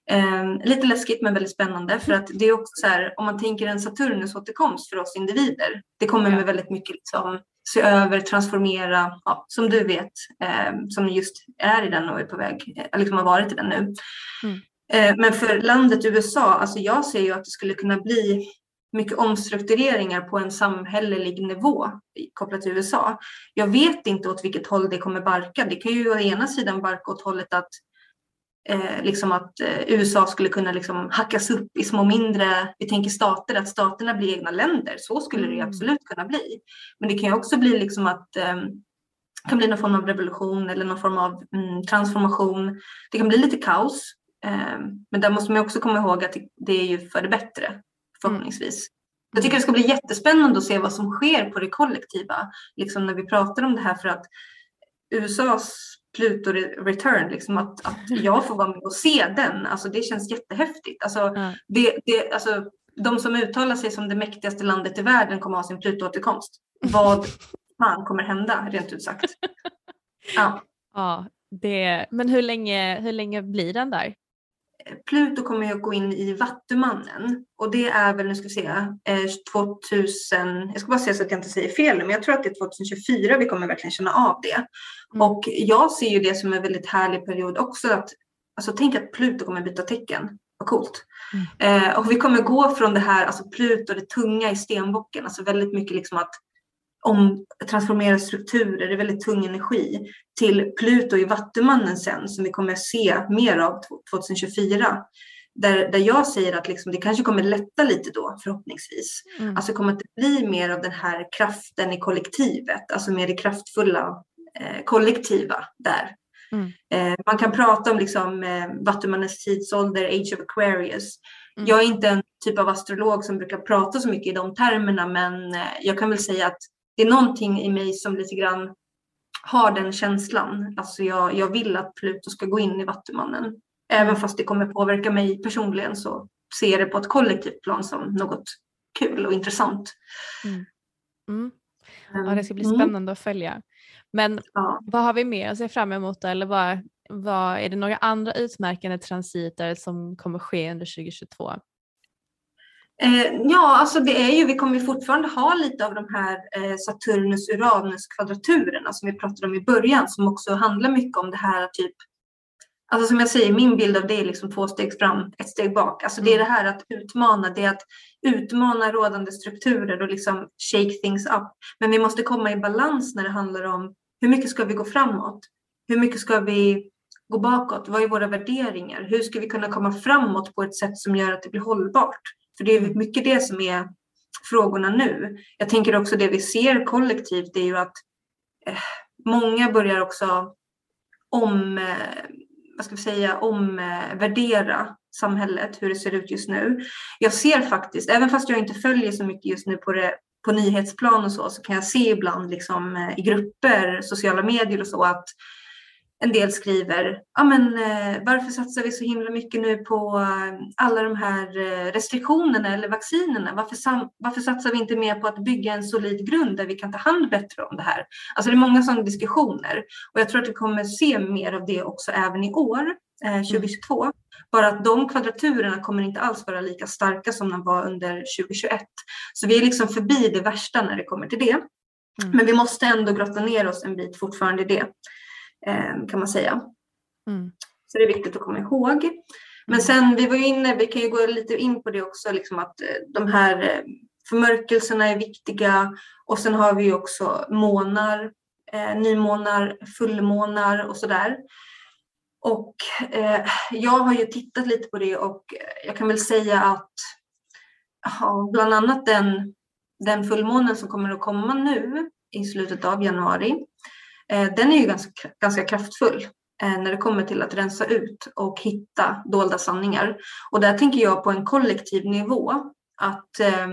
Eh, lite läskigt men väldigt spännande för att det är också så här om man tänker en Saturnus återkomst för oss individer. Det kommer med väldigt mycket liksom se över, transformera, ja, som du vet, eh, som just är i den och är på väg, eh, liksom har varit i den nu. Mm. Eh, men för landet USA, alltså jag ser ju att det skulle kunna bli mycket omstruktureringar på en samhällelig nivå kopplat till USA. Jag vet inte åt vilket håll det kommer barka. Det kan ju å ena sidan barka åt hållet att eh, liksom att eh, USA skulle kunna liksom hackas upp i små mindre, vi tänker stater, att staterna blir egna länder. Så skulle det Mm. absolut kunna bli. Men det kan ju också bli liksom att eh, kan bli någon form av revolution eller någon form av mm, transformation. Det kan bli lite kaos. Eh, men där måste man också komma ihåg att det är ju för det bättre förhoppningsvis. Jag tycker det ska bli jättespännande att se vad som sker på det kollektiva, liksom när vi pratar om det här för att USAs Pluto Return, liksom att, att jag får vara med och se den, alltså det känns jättehäftigt. Alltså, Ja. det, det, alltså, de som uttalar sig som det mäktigaste landet i världen kommer ha sin Pluto-återkomst. Vad fan kommer hända, rent ut sagt? [LAUGHS] Ja. Ja, det, men hur länge, hur länge blir den där? Pluto kommer ju att gå in i Vattumannen och det är väl, nu ska vi se, eh, 2000, jag ska bara säga så att jag inte säger fel men jag tror att det är 2024 vi kommer verkligen känna av det. Mm. Och jag ser ju det som en väldigt härlig period också att, alltså tänk att Pluto kommer byta tecken, vad coolt. Eh, och vi kommer gå från det här, alltså Pluto, det tunga i stenbocken, alltså väldigt mycket liksom att om transformera strukturer, det är väldigt tung energi, till Pluto i Vattumannen sen som vi kommer se mer av 2024. Där, där jag säger att liksom, det kanske kommer lätta lite då förhoppningsvis. Mm. Alltså kommer att det bli mer av den här kraften i kollektivet, alltså mer det kraftfulla eh, kollektiva där. Mm. Eh, man kan prata om liksom, eh, Vattumannens tidsålder, Age of Aquarius. Mm. Jag är inte en typ av astrolog som brukar prata så mycket i de termerna, men eh, jag kan väl säga att det är någonting i mig som lite grann har den känslan. Alltså jag, jag vill att Pluto ska gå in i Vattumannen. Även fast det kommer påverka mig personligen så ser jag det på ett kollektivt plan som något kul och intressant. Mm. Ja, det ska bli Mm. spännande att följa. Men Ja. vad har vi mer att se fram emot? Eller vad, vad, är det några andra utmärkande transiter som kommer ske under 2022? Eh, ja, alltså det är ju, vi kommer fortfarande ha lite av de här eh, Saturnus-Uranus-kvadraturerna som vi pratade om i början som också handlar mycket om det här typ Alltså som jag säger, min bild av det är liksom två steg fram, ett steg bak. Alltså det är det här att utmana, det är att utmana rådande strukturer och liksom shake things up. Men vi måste komma i balans när det handlar om hur mycket ska vi gå framåt? Hur mycket ska vi gå bakåt? Vad är våra värderingar? Hur ska vi kunna komma framåt på ett sätt som gör att det blir hållbart? För det är mycket det som är frågorna nu. Jag tänker också det vi ser kollektivt är ju att eh, många börjar också om, eh, vad ska vi säga, omvärdera samhället, hur det ser ut just nu. Jag ser faktiskt, även fast jag inte följer så mycket just nu på, det, på nyhetsplan och så, så kan jag se ibland liksom, eh, i grupper, sociala medier och så att en del skriver, ja men eh, varför satsar vi så himla mycket nu på eh, alla de här eh, restriktionerna eller vaccinerna? Varför, varför satsar vi inte mer på att bygga en solid grund där vi kan ta hand bättre om det här? Alltså det är många sådana diskussioner och jag tror att vi kommer se mer av det också även i år, eh, 2022. Bara att de kvadraturerna kommer inte alls vara lika starka som de var under 2021. Så vi är liksom förbi det värsta när det kommer till det. Mm. Men vi måste ändå grotta ner oss en bit fortfarande i det kan man säga. Mm. Så det är viktigt att komma ihåg. Men sen, vi var ju inne, vi kan ju gå lite in på det också, liksom att eh, de här eh, förmörkelserna är viktiga. Och sen har vi också månar, eh, nymånar, fullmånar och sådär. Och eh, jag har ju tittat lite på det och jag kan väl säga att ja, bland annat den, den fullmånen som kommer att komma nu i slutet av januari, Eh, den är ju ganska, ganska kraftfull eh, när det kommer till att rensa ut och hitta dolda sanningar. Och där tänker jag på en kollektiv nivå att eh,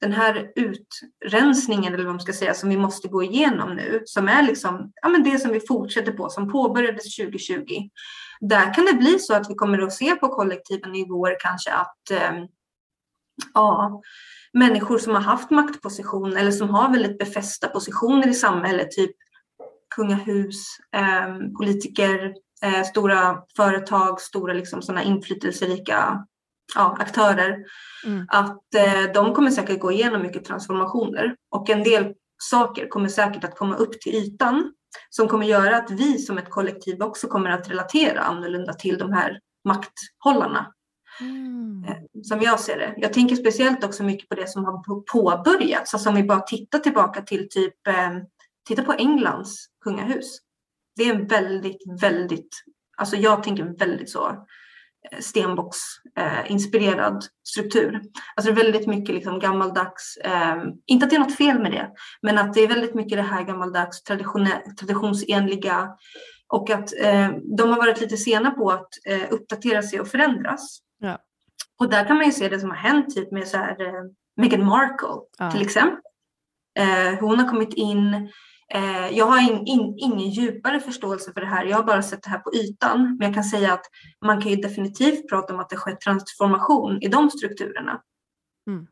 den här utrensningen, eller vad man ska säga, som vi måste gå igenom nu, som är liksom, ja, men det som vi fortsätter på, som påbörjades 2020. Där kan det bli så att vi kommer att se på kollektiva nivåer kanske att ja, människor som har haft maktposition eller som har väldigt befästa positioner i samhället, typ kungahus, eh, politiker, eh, stora företag, stora liksom sådana inflytelserika ja, aktörer, Mm. att eh, de kommer säkert gå igenom mycket transformationer och en del saker kommer säkert att komma upp till ytan som kommer göra att vi som ett kollektiv också kommer att relatera annorlunda till de här makthållarna Mm. eh, som jag ser det. Jag tänker speciellt också mycket på det som har på- påbörjats. Alltså om vi bara tittar tillbaka till typ, eh, titta på Englands kungahus. Det är en väldigt, väldigt Alltså jag tänker väldigt så eh, stenbocksinspirerad eh, struktur. Alltså väldigt mycket liksom gammaldags, eh, inte att det är något fel med det, men att det är väldigt mycket det här gammaldags traditionsenliga och att eh, de har varit lite sena på att eh, uppdatera sig och förändras. Ja. Och där kan man ju se det som har hänt typ med så här, eh, Meghan Markle ja. till exempel. Eh, hon har kommit in Eh, jag har in, in, ingen djupare förståelse för det här. Jag har bara sett det här på ytan. Men jag kan säga att man kan ju definitivt prata om att det skett transformation i de strukturerna. Mm.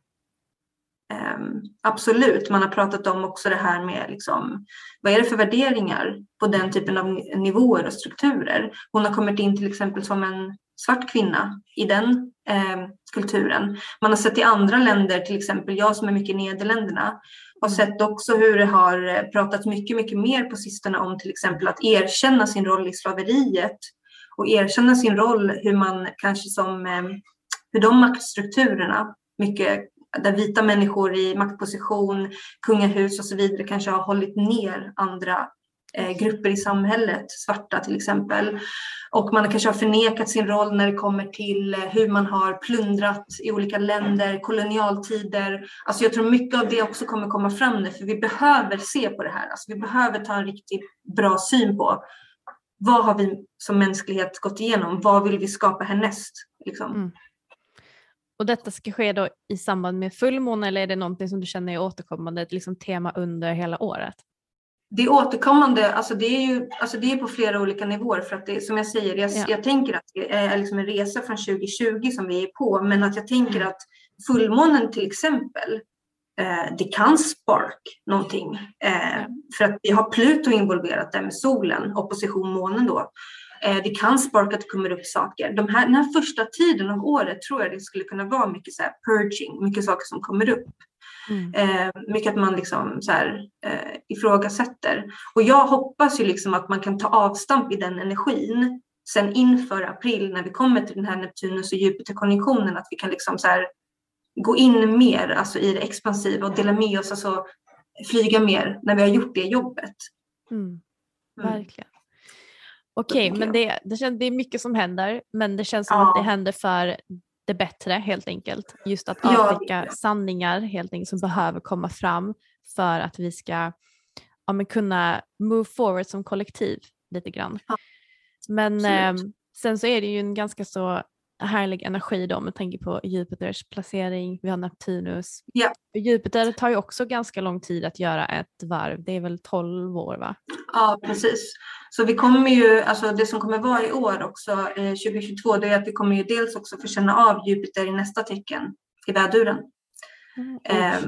Um, absolut, man har pratat om också det här med liksom, vad är det för värderingar på den typen av nivåer och strukturer. Hon har kommit in till exempel som en svart kvinna i den eh, kulturen. Man har sett i andra länder, till exempel jag som är mycket i Nederländerna, har sett också hur det har eh, pratats mycket, mycket mer på sistone om till exempel att erkänna sin roll i slaveriet och erkänna sin roll hur man kanske som, eh, hur de maktstrukturerna, mycket där vita människor i maktposition, kungahus och så vidare kanske har hållit ner andra eh, grupper i samhället, svarta till exempel. Och man kanske har förnekat sin roll när det kommer till eh, hur man har plundrat i olika länder, kolonialtider. Alltså jag tror mycket av det också kommer komma fram nu, för vi behöver se på det här. Alltså vi behöver ta en riktigt bra syn på vad har vi som mänsklighet gått igenom? Vad vill vi skapa härnäst? Liksom. Mm. Och detta ska ske då i samband med fullmåne eller är det någonting som du känner är återkommande, ett liksom tema under hela året? Det är återkommande, alltså det är ju alltså det är på flera olika nivåer för att det som jag säger, jag, ja. jag tänker att det är liksom en resa från 2020 som vi är på, men att jag tänker att fullmånen till exempel, eh, det kan spark någonting. Eh, för att vi har Pluto involverat där med solen, opposition månen då. Eh, det kan sparka att det kommer upp saker. De här, den här första tiden av året tror jag det skulle kunna vara mycket så purging, mycket saker som kommer upp. Mm. Eh, mycket att man liksom så här, eh, ifrågasätter. Och jag hoppas ju liksom att man kan ta avstamp i den energin sen inför april när vi kommer till den här Neptunus och Jupiterkonjunktionen att vi kan liksom så här, gå in mer alltså i det expansiva och dela med oss, alltså flyga mer när vi har gjort det jobbet. Mm. mm. Verkligen. Okej, okay, men det, det, känns, det är mycket som händer men det känns som ja. att det händer för det bättre helt enkelt. Just att avtäcka ja. sanningar helt enkelt som behöver komma fram för att vi ska ja, men kunna move forward som kollektiv lite grann. Ja. Men eh, sen så är det ju en ganska så härlig energi då med tanke på Jupiters placering, vi har Neptunus. Ja. Jupiter tar ju också ganska lång tid att göra ett varv, det är väl 12 år va? Ja precis. Så vi kommer ju, alltså det som kommer vara i år också, eh, 2022, det är att vi kommer ju dels också få känna av Jupiter i nästa tecken, i väduren. Mm. Eh,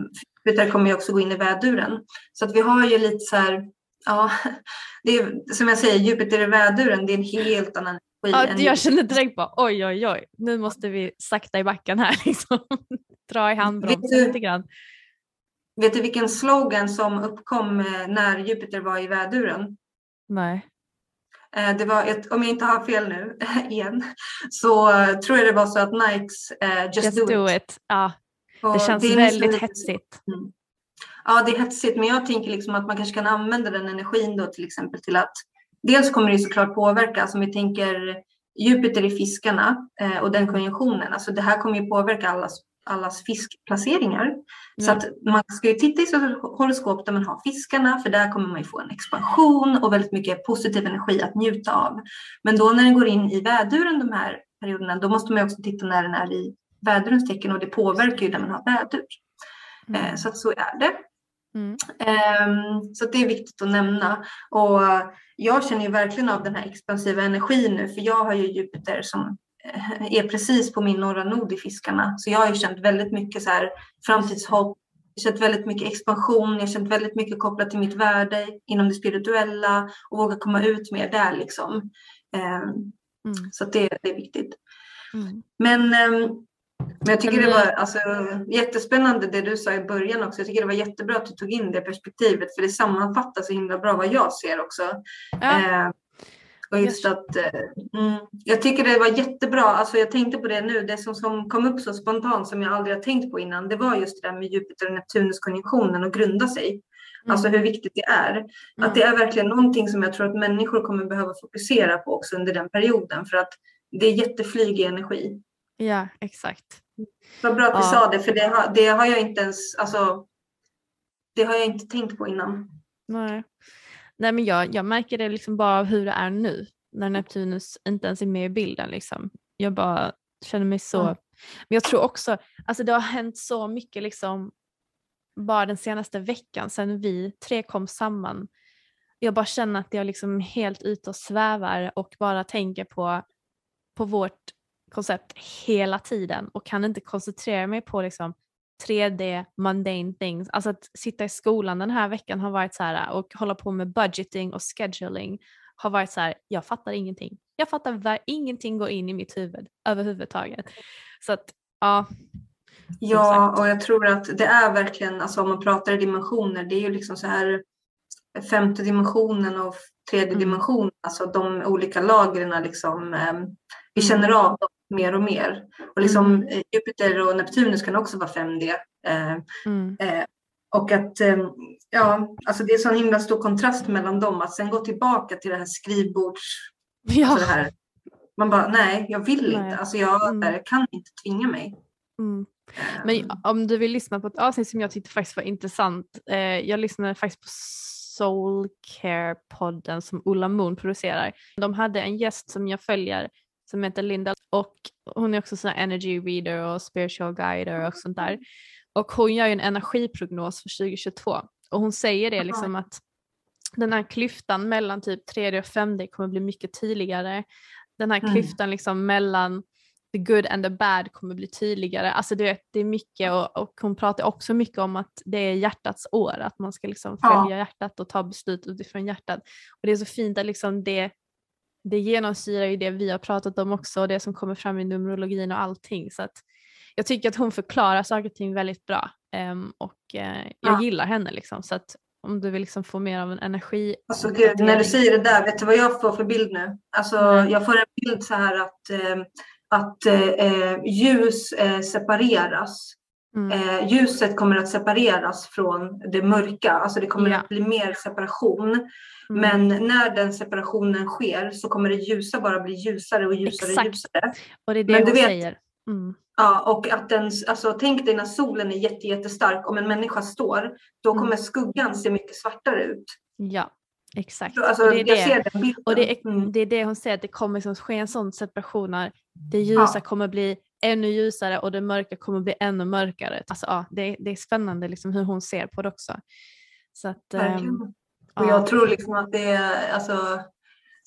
Jupiter kommer ju också gå in i väduren. Så att vi har ju lite så här, ja, [LAUGHS] det är, som jag säger, Jupiter i väduren, det är en helt annan Ja, jag känner direkt bara oj oj oj, nu måste vi sakta i backen här [LAUGHS] liksom. Dra i handbromsen lite grann. Vet du vilken slogan som uppkom eh, när Jupiter var i väduren? Nej. Eh, det var ett, om jag inte har fel nu [LAUGHS] igen, så tror jag det var så att Nikes uh, Just, Just do, do, it. it. Ja, det känns det väldigt lite, hetsigt. Mm. Ja, det är hetsigt, men jag tänker liksom att man kanske kan använda den energin då till exempel till att dels kommer det såklart påverka, alltså om vi tänker Jupiter i fiskarna eh, och den konjunktionen, alltså det här kommer ju påverka allas, allas fiskplaceringar. Mm. Så att man ska ju titta i sitt horoskop där man har fiskarna, för där kommer man ju få en expansion och väldigt mycket positiv energi att njuta av. Men då när den går in i väduren de här perioderna, då måste man också titta när den är i vädurens tecken och det påverkar ju när man har vädur. Mm. Eh, så att så är det. Mm. Um, så det är viktigt att nämna. Och jag känner ju verkligen av den här expansiva energin nu, för jag har ju Jupiter som eh, är precis på min norra nod i fiskarna. Så jag har ju känt väldigt mycket så här framtidshopp, jag har känt väldigt mycket expansion, jag har känt väldigt mycket kopplat till mitt värde inom det spirituella och våga komma ut mer där liksom. Um, mm. Så det, det, är viktigt. Mm. Men um, men jag tycker det var alltså, jättespännande det du sa i början också. Jag tycker det var jättebra att du tog in det perspektivet för det sammanfattar så himla bra vad jag ser också. Ja. Eh, och just att, eh, mm, jag tycker det var jättebra, alltså jag tänkte på det nu, det som, som kom upp så spontant som jag aldrig har tänkt på innan, det var just det där med Jupiter och Neptunus konjunktionen och grunda sig. Alltså hur viktigt det är. Mm. Att det är verkligen någonting som jag tror att människor kommer behöva fokusera på också under den perioden. För att det är jätteflyg i energi. Ja, exakt. Vad bra att du Ja. sa det, för det har, det har jag inte ens, alltså, det har jag inte tänkt på innan. Nej, Nej men jag, jag märker det liksom bara av hur det är nu när Neptunus inte ens är med i bilden. Liksom. Jag bara känner mig så... Ja. Men jag tror också, alltså det har hänt så mycket liksom bara den senaste veckan sedan vi tre kom samman. Jag bara känner att jag liksom helt ute och svävar och bara tänker på, på vårt koncept hela tiden och kan inte koncentrera mig på liksom 3D mundane things. Alltså att sitta i skolan den här veckan har varit så här och hålla på med budgeting och scheduling har varit så här, jag fattar ingenting. Jag fattar var ingenting går in i mitt huvud överhuvudtaget. Så att ja, Ja, och jag tror att det är verkligen, alltså om man pratar i dimensioner, det är ju liksom så här femte dimensionen och tredje Mm. dimensionen, alltså de olika lagren liksom, eh, vi Mm. känner av dem mer och mer. Och liksom Mm. eh, Jupiter och Neptunus kan också vara 5D. Eh, mm, eh, och att, eh, ja, alltså det är så en himla stor kontrast mellan dem, att sen gå tillbaka till det här skrivbords, ja. alltså det här, man bara, nej, jag vill Nej. inte, alltså jag Mm. kan inte tvinga mig. Mm. Eh, Men om du vill lyssna på ett avsnitt som jag tyckte faktiskt var intressant. Eh, jag lyssnade faktiskt på Soul Care-podden som Ulla Moon producerar. De hade en gäst som jag följer som heter Linda och hon är också sån energy reader och spiritual guider och sånt där. Och hon gör ju en energiprognos för 2022 och hon säger det liksom att den här klyftan mellan typ 3D och 5D kommer bli mycket tydligare. Den här Mm. klyftan liksom mellan the good and the bad kommer bli tydligare. Alltså du vet, det är mycket och, och hon pratar också mycket om att det är hjärtats år, att man ska liksom Ja. följa hjärtat och ta beslut utifrån hjärtat. Och det är så fint att liksom det, det genomsyrar ju det vi har pratat om också och det som kommer fram i numerologin och allting. Så att jag tycker att hon förklarar saker och ting väldigt bra ehm, och eh, jag Ja. gillar henne liksom. Så att om du vill liksom få mer av en energi. Alltså gud, när du säger det där, vet du vad jag får för bild nu? Alltså Nej. jag får en bild så här att, eh, att eh, ljus eh, separeras. Mm. Eh, ljuset kommer att separeras från det mörka, alltså det kommer Ja. att bli mer separation. Mm. Men när den separationen sker så kommer det ljusa bara bli ljusare och ljusare och Exakt. ljusare. och det är det men du vet- säger. Mm. Ja, och att den, alltså, tänk dig när solen är jätte, jättestark, om en människa står, då Mm. kommer skuggan se mycket svartare ut. Ja, exakt. Så, Alltså, Och det är det. Och det är, Mm. det är det hon säger, att det kommer liksom ske en sån separation när det ljusa Ja. kommer bli ännu ljusare och det mörka kommer bli ännu mörkare. Alltså, ja, det, det är spännande liksom hur hon ser på det också. Så att, ehm, Och ja. jag tror liksom att det är, alltså,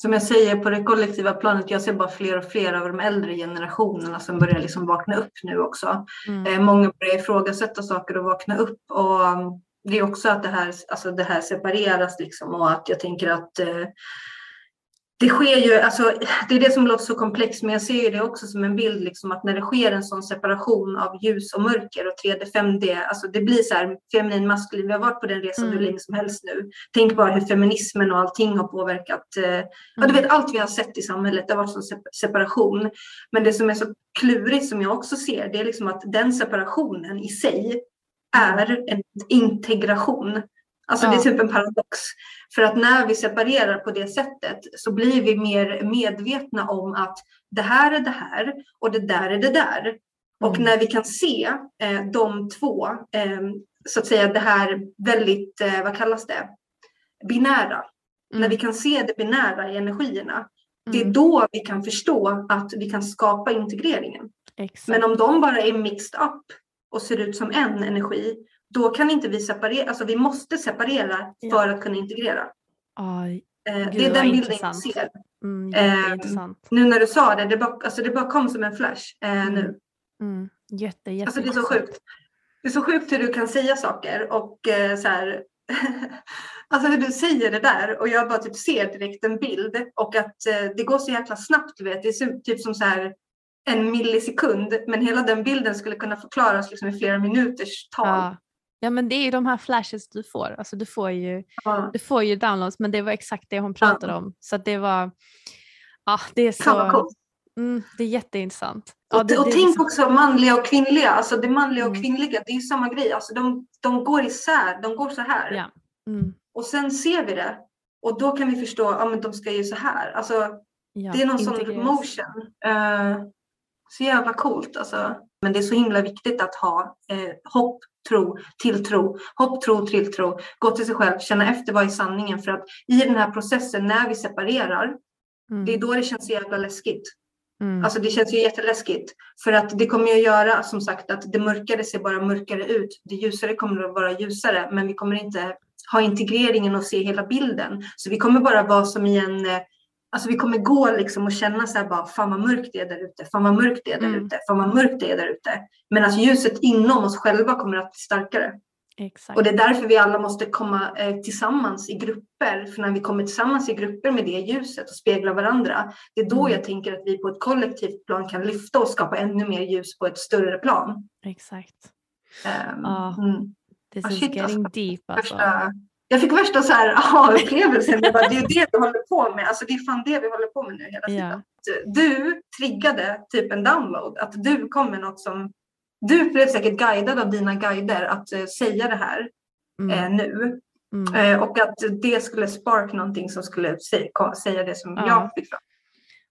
som jag säger på det kollektiva planet, jag ser bara fler och fler av de äldre generationerna som börjar liksom vakna upp nu också. mm, Eh, många börjar ifrågasätta saker och vakna upp. Och um, det är också att det här, alltså det här separeras liksom och att jag tänker att eh, det sker ju, alltså det är det som låter så komplext, men jag ser ju det också som en bild liksom att när det sker en sån separation av ljus och mörker och 3D, 5D, alltså det blir så här feminin, maskulin. Vi har varit på den resan hur Mm. länge som helst nu. Tänk bara hur feminismen och allting har påverkat. Eh, ja, du mm, vet allt vi har sett i samhället, det har varit sån sep- separation. Men det som är så klurigt som jag också ser, det är liksom att den separationen i sig är en integration. Alltså det är Ja. typ en paradox. För att när vi separerar på det sättet så blir vi mer medvetna om att det här är det här och det där är det där. Och Mm. när vi kan se eh, de två, eh, så att säga det här väldigt, eh, vad kallas det, binära. När mm, vi kan se det binära i energierna, det är mm, då vi kan förstå att vi kan skapa integreringen. exakt. Men om de bara är mixed up och ser ut som en energi, då kan inte vi separera, alltså vi måste separera Ja. för att kunna integrera. Eh, Gud, det är den bilden jag ser. mm, jätteintressant. Nu när du sa det, det bara, alltså det bara kom som en flash eh, Mm. nu. Mm, jätte, jätte, Alltså det är så sjukt. Det är så sjukt hur du kan säga saker och eh, så här, [LAUGHS] alltså hur du säger det där och jag bara typ ser direkt en bild och att eh, det går så jäkla snabbt, du vet. Det är typ som så här en millisekund, men hela den bilden skulle kunna förklaras liksom i flera minuters tal. Ja. Ja men det är ju de här flashes du får. Alltså du får ju Ja. du får ju downloads men det var exakt det hon pratade om. Så att det var, ja det är så, mm, det är jätteintressant. Ja, Och, det, och är tänk liksom- också manliga och kvinnliga, alltså det manliga och Mm. kvinnliga, det är ju samma grej. Alltså de, de går isär, de går så här. Ja. Mm. Och sen ser vi det och då kan vi förstå, ja men de ska ju så här. Alltså, ja, det är någon sån motion. Uh, så jävla coolt alltså. Men det är så himla viktigt att ha eh, hopp, tro, tilltro. Hopp, tro, tilltro. Gå till sig själv, känna efter vad är sanningen. För att i den här processen när vi separerar, mm. det är då det känns så jävla läskigt. Mm. Alltså det känns ju jätteläskigt. För att det kommer ju att göra som sagt att det mörkare ser bara mörkare ut. Det ljusare kommer att vara ljusare. Men vi kommer inte ha integreringen och se hela bilden. Så vi kommer bara vara som i en eh, Alltså vi kommer gå liksom och känna så här bara, fan vad mörkt det är där ute, fan vad mörkt det är där mm. ute, fan vad mörkt det är där ute. Men att ljuset inom oss själva kommer att bli starkare. Exakt. Och det är därför vi alla måste komma eh, tillsammans i grupper. För när vi kommer tillsammans i grupper med det ljuset och speglar varandra, det är då mm. jag tänker att vi på ett kollektivt plan kan lyfta och skapa ännu mer ljus på ett större plan. Exakt. Um, oh, mm. This is shit, getting alltså. deep alltså. Första, jag fick värsta så här, aha-upplevelsen. det är det vi håller på med. Alltså det är fan det vi håller på med nu hela tiden. Yeah. Du triggade typ en download. Att du kom med något som... Du blev säkert guidad av dina guider att uh, säga det här mm. uh, nu. Mm. Uh, och att det skulle spark någonting som skulle säga, säga det som ja. jag fick fram.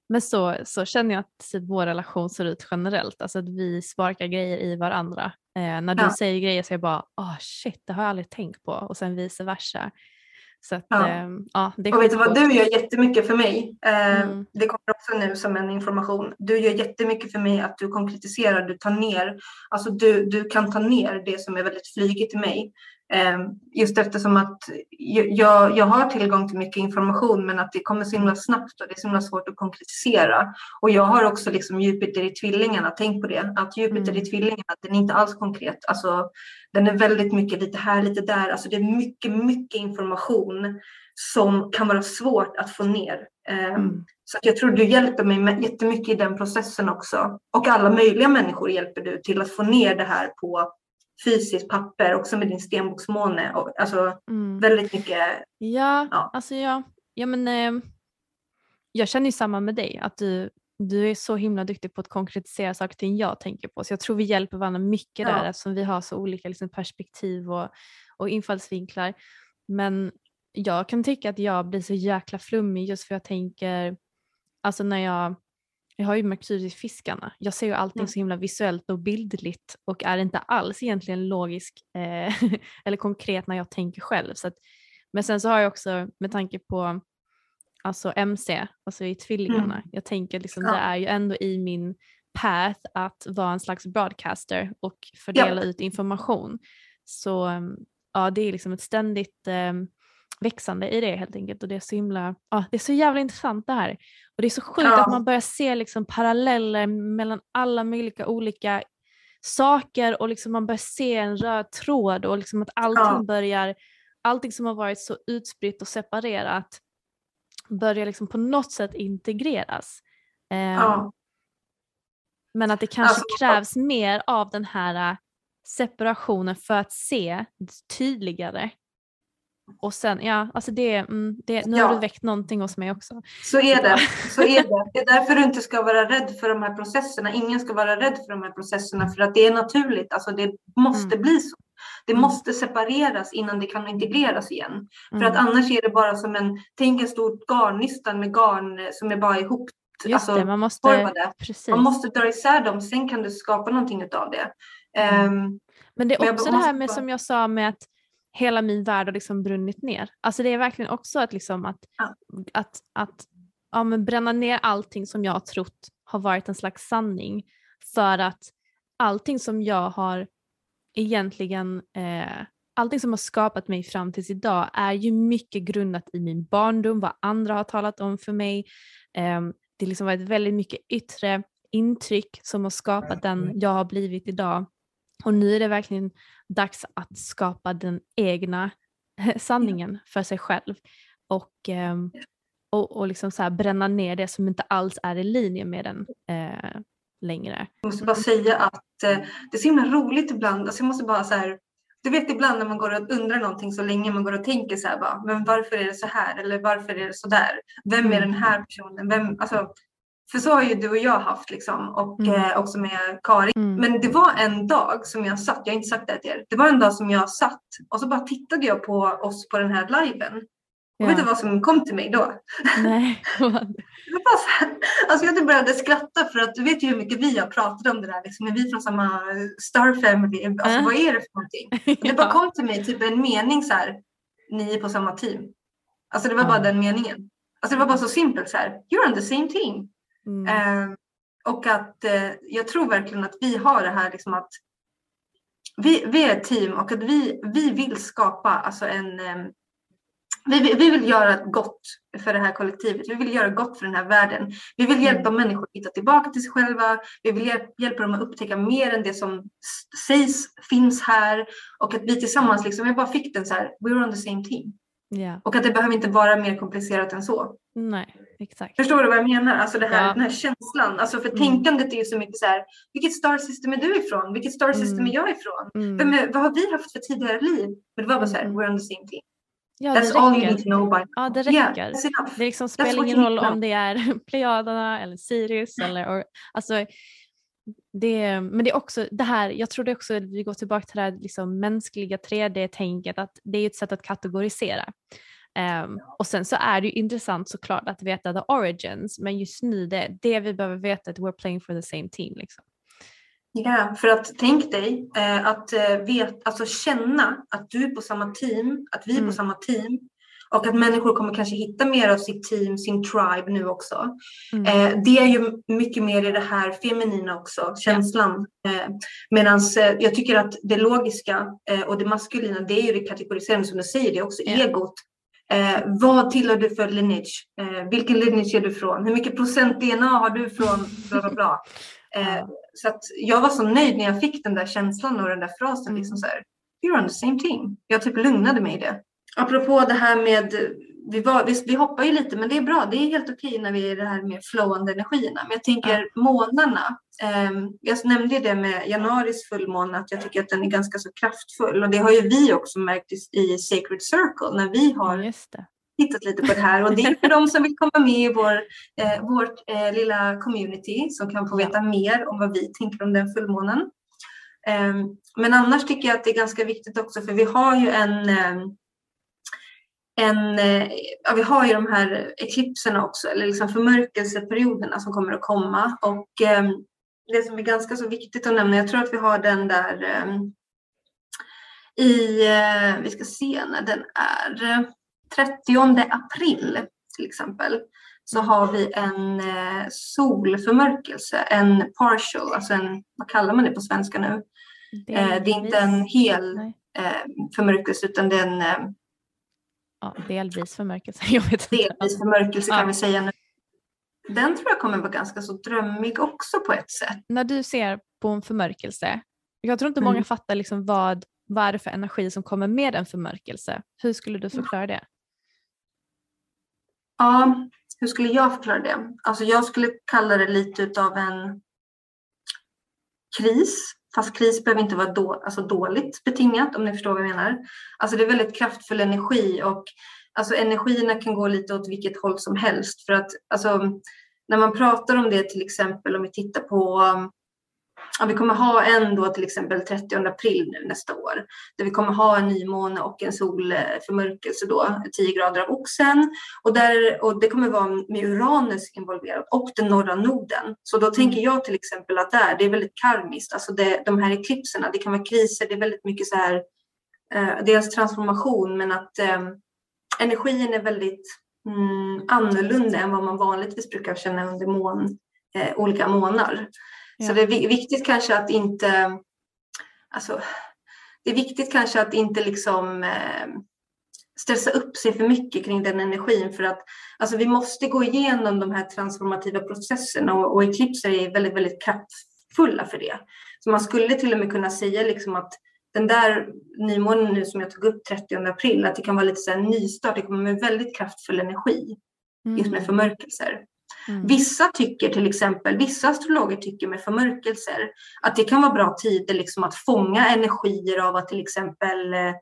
Men så, så känner jag att typ vår relation ser ut generellt, alltså att vi sparkar grejer i varandra. Eh, när du ja. säger grejer så är jag bara, oh shit, det har jag aldrig tänkt på och sen vice versa. Så att, ja. Eh, ja, det och vet du vad, du gör jättemycket för mig. Eh, mm. Det kommer också nu som en information. Du gör jättemycket för mig att du konkretiserar, du tar ner, alltså du, du kan ta ner det som är väldigt flygigt i mig. Ehm, just eftersom att jag, jag har tillgång till mycket information men att det kommer så himla snabbt och det är så himla svårt att konkretisera. Och jag har också liksom Jupiter i tvillingarna, tänk på det, att Jupiter mm. i tvillingarna den är inte alls konkret. Alltså, den är väldigt mycket lite här, lite där. Alltså det är mycket, mycket information som kan vara svårt att få ner. Ehm, mm. Så jag tror du hjälper mig med jättemycket i den processen också. Och alla möjliga människor hjälper du till att få ner det här på fysiskt papper också med din stenboksmåne. Och, alltså mm. väldigt mycket. Ja, ja. alltså ja, ja men eh, jag känner ju samma med dig att du, du är så himla duktig på att konkretisera saker till jag tänker på. Så jag tror vi hjälper varandra mycket ja. där eftersom vi har så olika liksom, perspektiv och, och infallsvinklar. Men jag kan tycka att jag blir så jäkla flummig just för jag tänker, alltså när jag jag har ju Merkurius i fiskarna. Jag ser ju allting mm. så himla visuellt och bildligt och är inte alls egentligen logisk eh, [LAUGHS] eller konkret när jag tänker själv. Så att, men sen så har jag också med tanke på alltså MC, alltså i tvillingarna, mm. jag tänker liksom ja. det är ju ändå i min path att vara en slags broadcaster och fördela ja. ut information. Så ja, det är liksom ett ständigt eh, växande i det helt enkelt och det är så himla, ja, det är så jävla intressant det här. Och det är så sjukt ja. att man börjar se liksom paralleller mellan alla möjliga olika saker och liksom man börjar se en röd tråd och liksom att allting ja. börjar, allting som har varit så utspritt och separerat börjar liksom på något sätt integreras. Um, ja. Men att det kanske alltså, krävs mer av den här separationen för att se tydligare och sen, ja, alltså det, mm, det, nu ja. har du väckt någonting hos mig också. Så är det. Så är det. Det är därför du inte ska vara rädd för de här processerna. Ingen ska vara rädd för de här processerna för att det är naturligt. Alltså det måste mm. bli så. Det mm. måste separeras innan det kan integreras igen. Mm. För att annars är det bara som en, tänk en stor garnnystan med garn som är bara ihop. Just alltså, det, man måste, man måste dra isär dem, sen kan du skapa någonting av det. Um, men det är också det här med som jag sa med att hela min värld har liksom brunnit ner. Alltså det är verkligen också att, liksom att, ja. att, att ja, men bränna ner allting som jag har trott har varit en slags sanning för att allting som jag har egentligen eh, allting som har skapat mig fram tills idag är ju mycket grundat i min barndom, vad andra har talat om för mig. Eh, det har liksom varit väldigt mycket yttre intryck som har skapat den jag har blivit idag. Och nu är det verkligen dags att skapa den egna sanningen för sig själv och, ehm, och, och liksom så bränna ner det som inte alls är i linje med den eh, längre. Jag måste bara säga att eh, det är så himla roligt ibland. Alltså jag måste bara så här, du vet ibland när man går och undrar någonting så länge man går och tänker så här bara, men varför är det så här eller varför är det så där? Vem är den här personen? Vem, alltså, för så har ju du och jag haft liksom och Mm. eh, också med Karin. Mm. Men det var en dag som jag satt, jag har inte sagt det till er, det var en dag som jag satt och så bara tittade jag på oss på den här liven. Och vet du Ja. vad som kom till mig då? Nej. [LAUGHS] så här, alltså jag typ började skratta för att du vet ju hur mycket vi har pratat om det där. Liksom, är vi från samma Star Family? Alltså Ja. vad är det för någonting? [LAUGHS] Och det bara Ja. kom till mig typ en mening så här. Ni är på samma team. Alltså det var bara Ja. den meningen. Alltså det var bara så simpelt så här. You're on the same team. Mm. Eh, och att eh, jag tror verkligen att vi har det här liksom att vi, vi är ett team och att vi, vi vill skapa alltså en eh, vi, vi vill göra gott för det här kollektivet. Vi vill göra gott för den här världen. Vi vill hjälpa människor att hitta tillbaka till sig själva. Vi vill hjälp, hjälpa dem att upptäcka mer än det som sägs finns här. Och att vi tillsammans, liksom, jag bara fick den så här, we're on the same team. Ja. Och att det behöver inte vara mer komplicerat än så. Nej, exakt. Förstår du vad jag menar? Alltså det här, Ja. den här känslan. Alltså för Mm. tänkandet är ju så mycket så här, vilket star system är du ifrån? Vilket star system Mm. är jag ifrån? Mm. Vem är, vad har vi haft för tidigare liv? Men det var bara så här, Mm. we're on the same team. Ja, That's all you need to know now. Ja, det Yeah, räcker. that's enough. Det liksom spelar ingen roll om det är [LAUGHS] Plejaderna eller Sirius eller or, alltså, det, men det är också det här, jag tror det också, vi går tillbaka till det här liksom mänskliga 3D-tänket, att det är ett sätt att kategorisera. Ehm, och sen så är det ju intressant såklart att veta the origins, men just nu det, det vi behöver veta är att we're playing for the same team. Liksom. Ja, för att tänk dig eh, att eh, vet, alltså känna att du är på samma team, att vi är Mm. på samma team och att människor kommer kanske hitta mer av sitt team, sin tribe nu också. Mm. Eh, det är ju mycket mer i det här feminina också, känslan. Eh, Medan eh, jag tycker att det logiska eh, och det maskulina, det är ju det kategoriserande som du säger, det är också Ja. egot. Eh, vad tillhör du för lineage? Eh, vilken lineage är du från? Hur mycket procent DNA har du från bla bla bla? [LAUGHS] Ja. Så jag var så nöjd när jag fick den där känslan och den där frasen. Mm. Liksom så här, You're on the same team. Jag typ lugnade mig i det. Apropå det här med, vi, var, visst, vi hoppar ju lite men det är bra. Det är helt okej när vi är i det här med flowande energierna. Men jag tänker månarna. ehm, jag nämnde ju det med januaris fullmåne att jag tycker att den är ganska så kraftfull. Och det har ju vi också märkt i, Sacred Circle när vi har tittat lite på det här och det är för de som vill komma med i vår, eh, vårt eh, lilla community som kan få veta mer om vad vi tänker om den fullmånen. Ehm, men annars tycker jag att det är ganska viktigt också för vi har ju en ehm, en, eh, ja, vi har ju de här eklipserna också, eller liksom förmörkelseperioderna som kommer att komma. Och ehm, det som är ganska så viktigt att nämna, jag tror att vi har den där ehm, i, eh, vi ska se när den är, eh, 30 april till exempel, så har vi en eh, solförmörkelse, en partial, alltså en, vad kallar man det på svenska nu? Eh, det är inte en hel eh, förmörkelse utan det är en eh, Ja, delvis förmörkelse. [LAUGHS] Jag vet inte. delvis förmörkelse kan Ja. vi säga nu. Den tror jag kommer vara ganska så drömmig också på ett sätt. när du ser på en förmörkelse, jag tror inte många Mm. fattar liksom vad, vad är det för energi som kommer med en förmörkelse. Hur skulle du förklara det? Ja, hur skulle jag förklara det? Alltså jag skulle kalla det lite utav en kris. Fast kris behöver inte vara då, alltså dåligt betingat om ni förstår vad jag menar. Alltså det är väldigt kraftfull energi och alltså energierna kan gå lite åt vilket håll som helst. För att alltså, när man pratar om det till exempel om vi tittar på Ja, vi kommer ha en då till exempel 30 april nu nästa år. Där vi kommer ha en nymåne och en solförmörkelse då, 10 grader av oxen. Och, där, och det kommer vara med Uranus involverat och den norra noden. Så då tänker jag till exempel att där, det är väldigt karmiskt. Alltså det, de här eklipserna, det kan vara kriser, det är väldigt mycket så här, eh, dels transformation men att eh, energin är väldigt mm, annorlunda än vad man vanligtvis brukar känna under mån, eh, olika månader. Så det är vi- viktigt kanske att inte, alltså, det är viktigt kanske att inte liksom eh, stressa upp sig för mycket kring den energin för att alltså, vi måste gå igenom de här transformativa processerna och, och eklipser är väldigt, väldigt kraftfulla för det. Så man skulle till och med kunna säga liksom att den där nymånen nu som jag tog upp 30 april, att det kan vara lite så här nystart, det kommer med väldigt kraftfull energi just med förmörkelser. Mm. Vissa tycker till exempel, vissa astrologer tycker med förmörkelser att det kan vara bra tider liksom att fånga energier av att till exempel eh,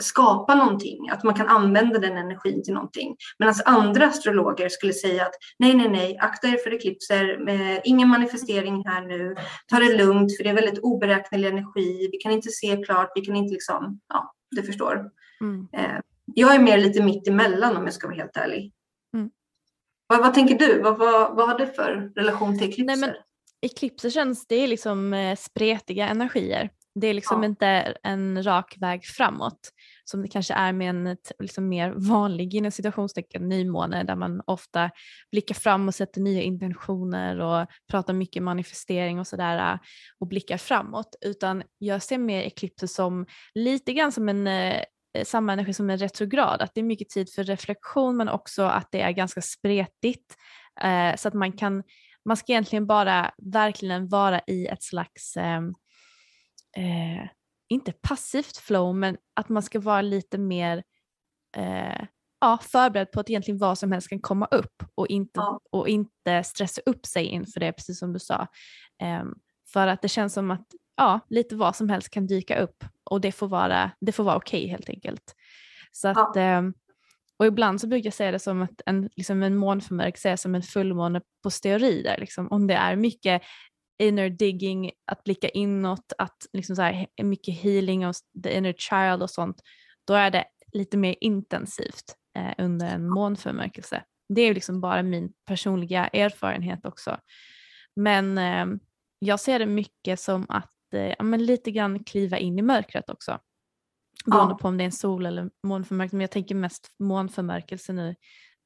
skapa någonting, att man kan använda den energin till någonting. Medan andra astrologer skulle säga att nej, nej, nej, akta er för eklipser, med ingen manifestering här nu, ta det lugnt för det är väldigt oberäknelig energi, vi kan inte se klart, vi kan inte liksom, ja, du förstår. Mm. Eh, jag är mer lite mitt emellan om jag ska vara helt ärlig. Vad, vad, tänker du? Vad, vad, vad har du för relation till eklipser? Nej, men, eklipser känns, det är liksom eh, spretiga energier. Det är liksom ja. inte en rak väg framåt som det kanske är med en liksom mer vanlig inom situationstecken nymåne där man ofta blickar fram och sätter nya intentioner och pratar mycket manifestering och sådär äh, och blickar framåt utan jag ser mer eklipser som lite grann som en eh, samma energi som en retrograd, att det är mycket tid för reflektion men också att det är ganska spretigt eh, så att man kan, man ska egentligen bara verkligen vara i ett slags eh, eh, inte passivt flow, men att man ska vara lite mer eh, ja, förberedd på att egentligen vad som helst kan komma upp och inte, ja. och inte stressa upp sig inför det, precis som du sa. Eh, för att det känns som att ja, lite vad som helst kan dyka upp och det får vara, det får vara okej okay, helt enkelt. Så att, ja. eh, och ibland så brukar jag säga det som att en, liksom en månförmörkelse är som en fullmåne på steroider. Liksom. Om det är mycket inner digging, att blicka inåt, att liksom så här, mycket healing av the inner child och sånt, då är det lite mer intensivt eh, under en månförmörkelse. Det är liksom bara min personliga erfarenhet också. Men eh, jag ser det mycket som att ja, men lite grann kliva in i mörkret också. Beroende ja. på om det är en sol eller månförmörkelse, men jag tänker mest månförmörkelse nu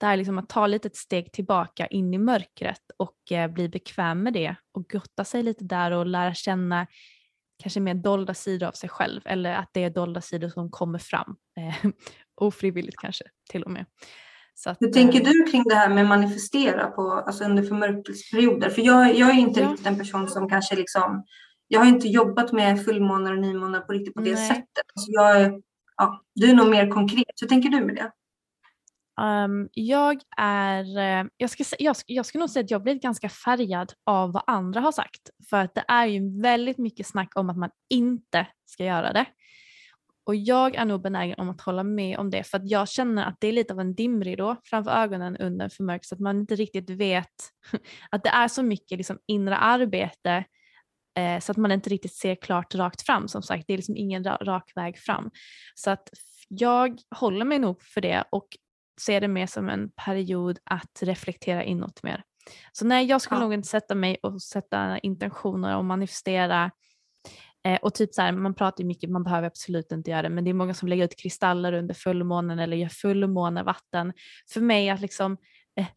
det här liksom att ta lite ett steg tillbaka in i mörkret och eh, bli bekväm med det och gotta sig lite där och lära känna kanske mer dolda sidor av sig själv eller att det är dolda sidor som kommer fram. Eh, [LAUGHS] ofrivilligt kanske till och med. Så att, Hur tänker eh, du kring det här med manifestera på, alltså under förmörkelseperioder? För jag, jag är inte ja. riktigt en person som kanske liksom, jag har inte jobbat med fullmånar och nymånar på riktigt på det Nej. sättet. Alltså jag, ja, du är nog mer konkret. Hur tänker du med det? Um, jag är, eh, jag ska, jag, jag ska nog säga att jag blivit ganska färgad av vad andra har sagt. För att det är ju väldigt mycket snack om att man inte ska göra det. Och jag är nog benägen om att hålla med om det för att jag känner att det är lite av en dimridå framför ögonen under en förmörkelse. Att man inte riktigt vet [LAUGHS] att det är så mycket liksom inre arbete eh, så att man inte riktigt ser klart rakt fram. Som sagt, det är liksom ingen rak väg fram. Så att jag håller mig nog för det och ser det mer som en period att reflektera inåt mer. Så nej, jag skulle ja. nog inte sätta mig och sätta intentioner och manifestera eh, och typ så här, man pratar ju mycket, man behöver absolut inte göra det, men det är många som lägger ut kristaller under fullmånen eller gör fullmånevatten. För mig att liksom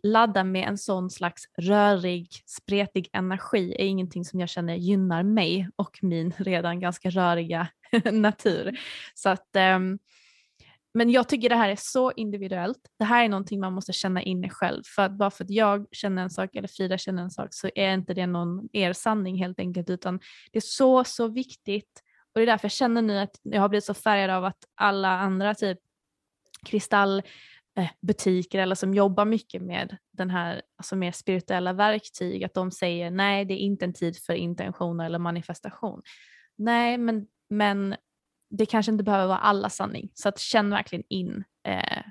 ladda med en sån slags rörig, spretig energi är ingenting som jag känner gynnar mig och min [LAUGHS] redan ganska röriga [LAUGHS] natur. Så att um, men jag tycker det här är så individuellt. Det här är någonting man måste känna inne själv. För att bara för att jag känner en sak eller Frida känner en sak så är inte det någon er sanning helt enkelt utan det är så, så viktigt och det är därför jag känner nu att jag har blivit så färgad av att alla andra typ kristallbutiker eller som jobbar mycket med den här alltså mer spirituella verktyg att de säger nej det är inte en tid för intentioner eller manifestation. Nej men, men det kanske inte behöver vara alla sanning. Så att känn verkligen in eh,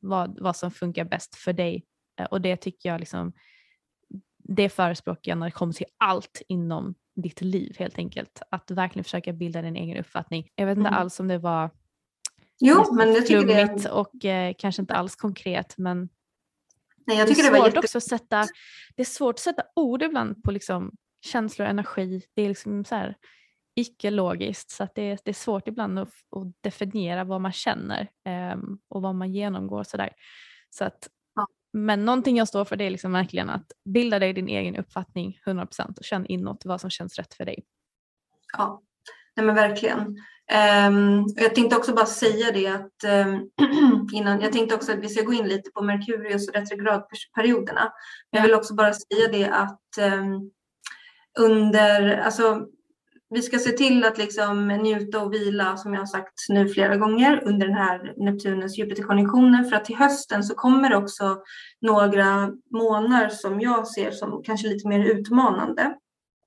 vad, vad som funkar bäst för dig. Eh, och det tycker jag liksom, det förespråkar jag när det kommer till allt inom ditt liv helt enkelt. Att verkligen försöka bilda din egen uppfattning. Jag vet inte mm. alls om det var jo, men jag tycker det... och eh, kanske inte alls konkret men Nej, jag tycker det, är svårt jätte... också att sätta, det är svårt att sätta ord ibland på liksom känslor och energi. Det är liksom så här, icke-logiskt så att det, är, det är svårt ibland att, att definiera vad man känner um, och vad man genomgår. Sådär. Så att, ja. Men någonting jag står för det är liksom verkligen att bilda dig din egen uppfattning 100% och känn inåt vad som känns rätt för dig. Ja, Nej, men verkligen. Um, jag tänkte också bara säga det att um, [CLEARS THROAT] innan, jag tänkte också att vi ska gå in lite på Merkurius och retrogradperioderna. Jag vill också bara säga det att um, under, alltså vi ska se till att liksom njuta och vila, som jag har sagt nu flera gånger, under den här Neptunens Jupiterkonjunktionen. För att till hösten så kommer det också några månader som jag ser som kanske lite mer utmanande.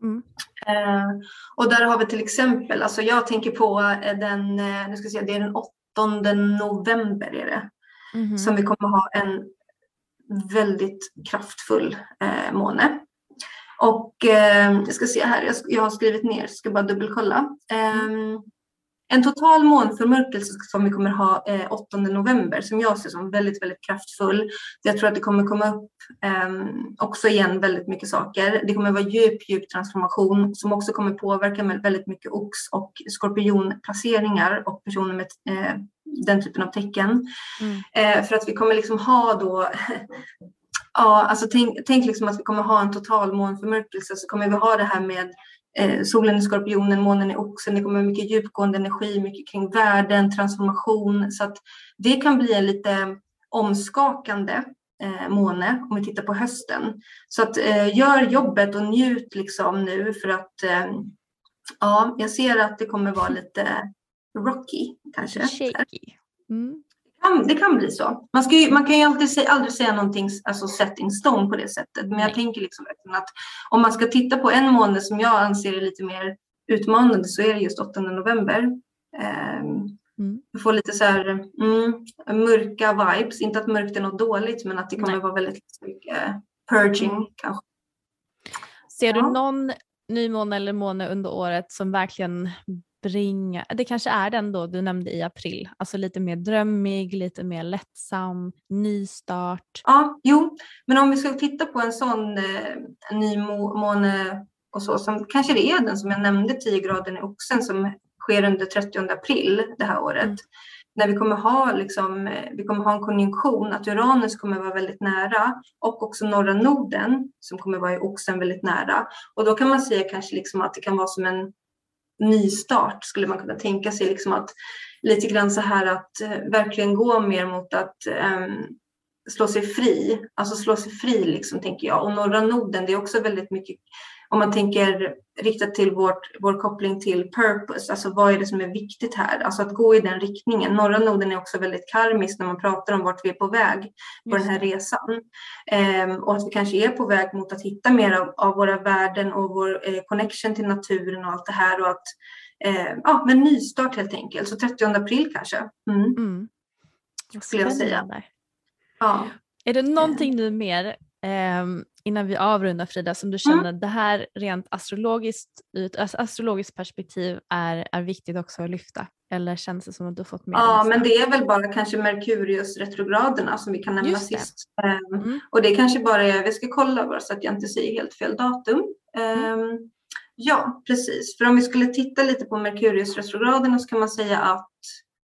Mm. Eh, och där har vi till exempel, alltså jag tänker på den, eh, nu ska jag säga, det är den november är det. Mm. Som vi kommer ha en väldigt kraftfull eh, måne. Och eh, jag ska se här, jag, jag har skrivit ner, ska bara dubbelkolla. Eh, en total månförmörkelse som vi kommer ha eh, 8 november som jag ser som väldigt, väldigt kraftfull. Jag tror att det kommer komma upp eh, också igen väldigt mycket saker. Det kommer vara djup, djup transformation som också kommer påverka med väldigt mycket ox och skorpionplaceringar och personer med eh, den typen av tecken. Mm. Eh, för att vi kommer liksom ha då [LAUGHS] Ja, alltså tänk, tänk liksom att vi kommer ha en total månförmörkelse så kommer vi ha det här med eh, solen i skorpionen, månen i oxen. Det kommer mycket djupgående energi, mycket kring värden, transformation. Så att det kan bli en lite omskakande eh, måne om vi tittar på hösten. Så att eh, gör jobbet och njut liksom nu för att eh, ja, jag ser att det kommer vara lite rocky kanske. Shaky. Mm det kan bli så. Man, ska ju, man kan ju alltid säga, aldrig säga någonting alltså set in stone på det sättet. Men jag tänker liksom att om man ska titta på en månad som jag anser är lite mer utmanande så är det just 8 november. Um, mm. Jag får lite så här mm, mörka vibes. Inte att mörkt är något dåligt men att det kommer Nej. vara väldigt mycket purging mm. kanske. Ser ja. du någon nymåne eller måne under året som verkligen bringa, det kanske är den då du nämnde i april, alltså lite mer drömmig, lite mer lättsam, nystart. Ja, jo, men om vi ska titta på en sån eh, nymåne och så, som kanske det är den som jag nämnde, 10 grader i oxen som sker under 30 april det här året. Mm. När vi kommer, ha, liksom, eh, vi kommer ha en konjunktion, att Uranus kommer vara väldigt nära och också norra noden som kommer vara i oxen väldigt nära. Och då kan man säga kanske liksom att det kan vara som en nystart skulle man kunna tänka sig. Liksom att lite grann så här att eh, verkligen gå mer mot att um, slå sig fri. Alltså slå sig fri liksom tänker jag. Och norra noden det är också väldigt mycket om man tänker riktat till vårt, vår koppling till purpose, alltså vad är det som är viktigt här? Alltså att gå i den riktningen. Norra noden är också väldigt karmisk när man pratar om vart vi är på väg på den här resan. Ehm, och att vi kanske är på väg mot att hitta mer av, av våra värden och vår eh, connection till naturen och allt det här och att eh, ja, men nystart helt enkelt. Så 30 april kanske. Mm. Mm. Skulle jag säga. Ja. Är det någonting nu mer eh, innan vi avrundar Frida som du mm. känner mm. det här rent astrologiskt ut alltså astrologiskt perspektiv är, är viktigt också att lyfta? Eller känns det som att du fått med Ja, men det är väl bara kanske Merkurius retrograderna som vi kan nämna sist. Um, mm. Och det kanske bara är, vi ska kolla bara så att jag inte säger helt fel datum. Um, ja, precis. För om vi skulle titta lite på Merkurius retrograderna så kan man säga att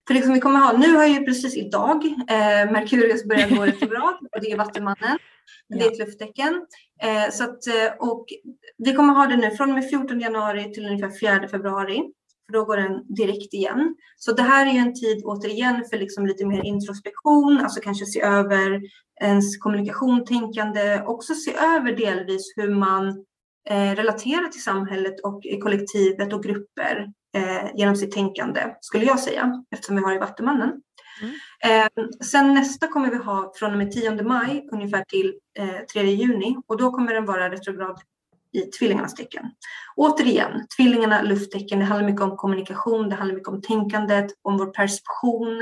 för liksom vi kommer ha, nu har ju precis idag eh, Merkurius börjat gå [LAUGHS] retrograd och det är Vattumannen. Det är ett lufttecken. Eh, så att, eh, och vi kommer ha det nu från och med 14 januari till ungefär 4 februari. För då går den direkt igen. Så det här är ju en tid återigen för liksom lite mer introspektion, alltså kanske se över ens kommunikation, tänkande, också se över delvis hur man eh, relaterar till samhället och kollektivet och grupper eh, genom sitt tänkande, skulle jag säga, eftersom vi har i Vattumannen. Mm. Eh, sen nästa kommer vi ha från och med 10 maj ungefär till eh, 3 juni och då kommer den vara retrograd i tvillingarnas tecken. Återigen, tvillingarna, lufttecken, det handlar mycket om kommunikation, det handlar mycket om tänkandet, om vår perception.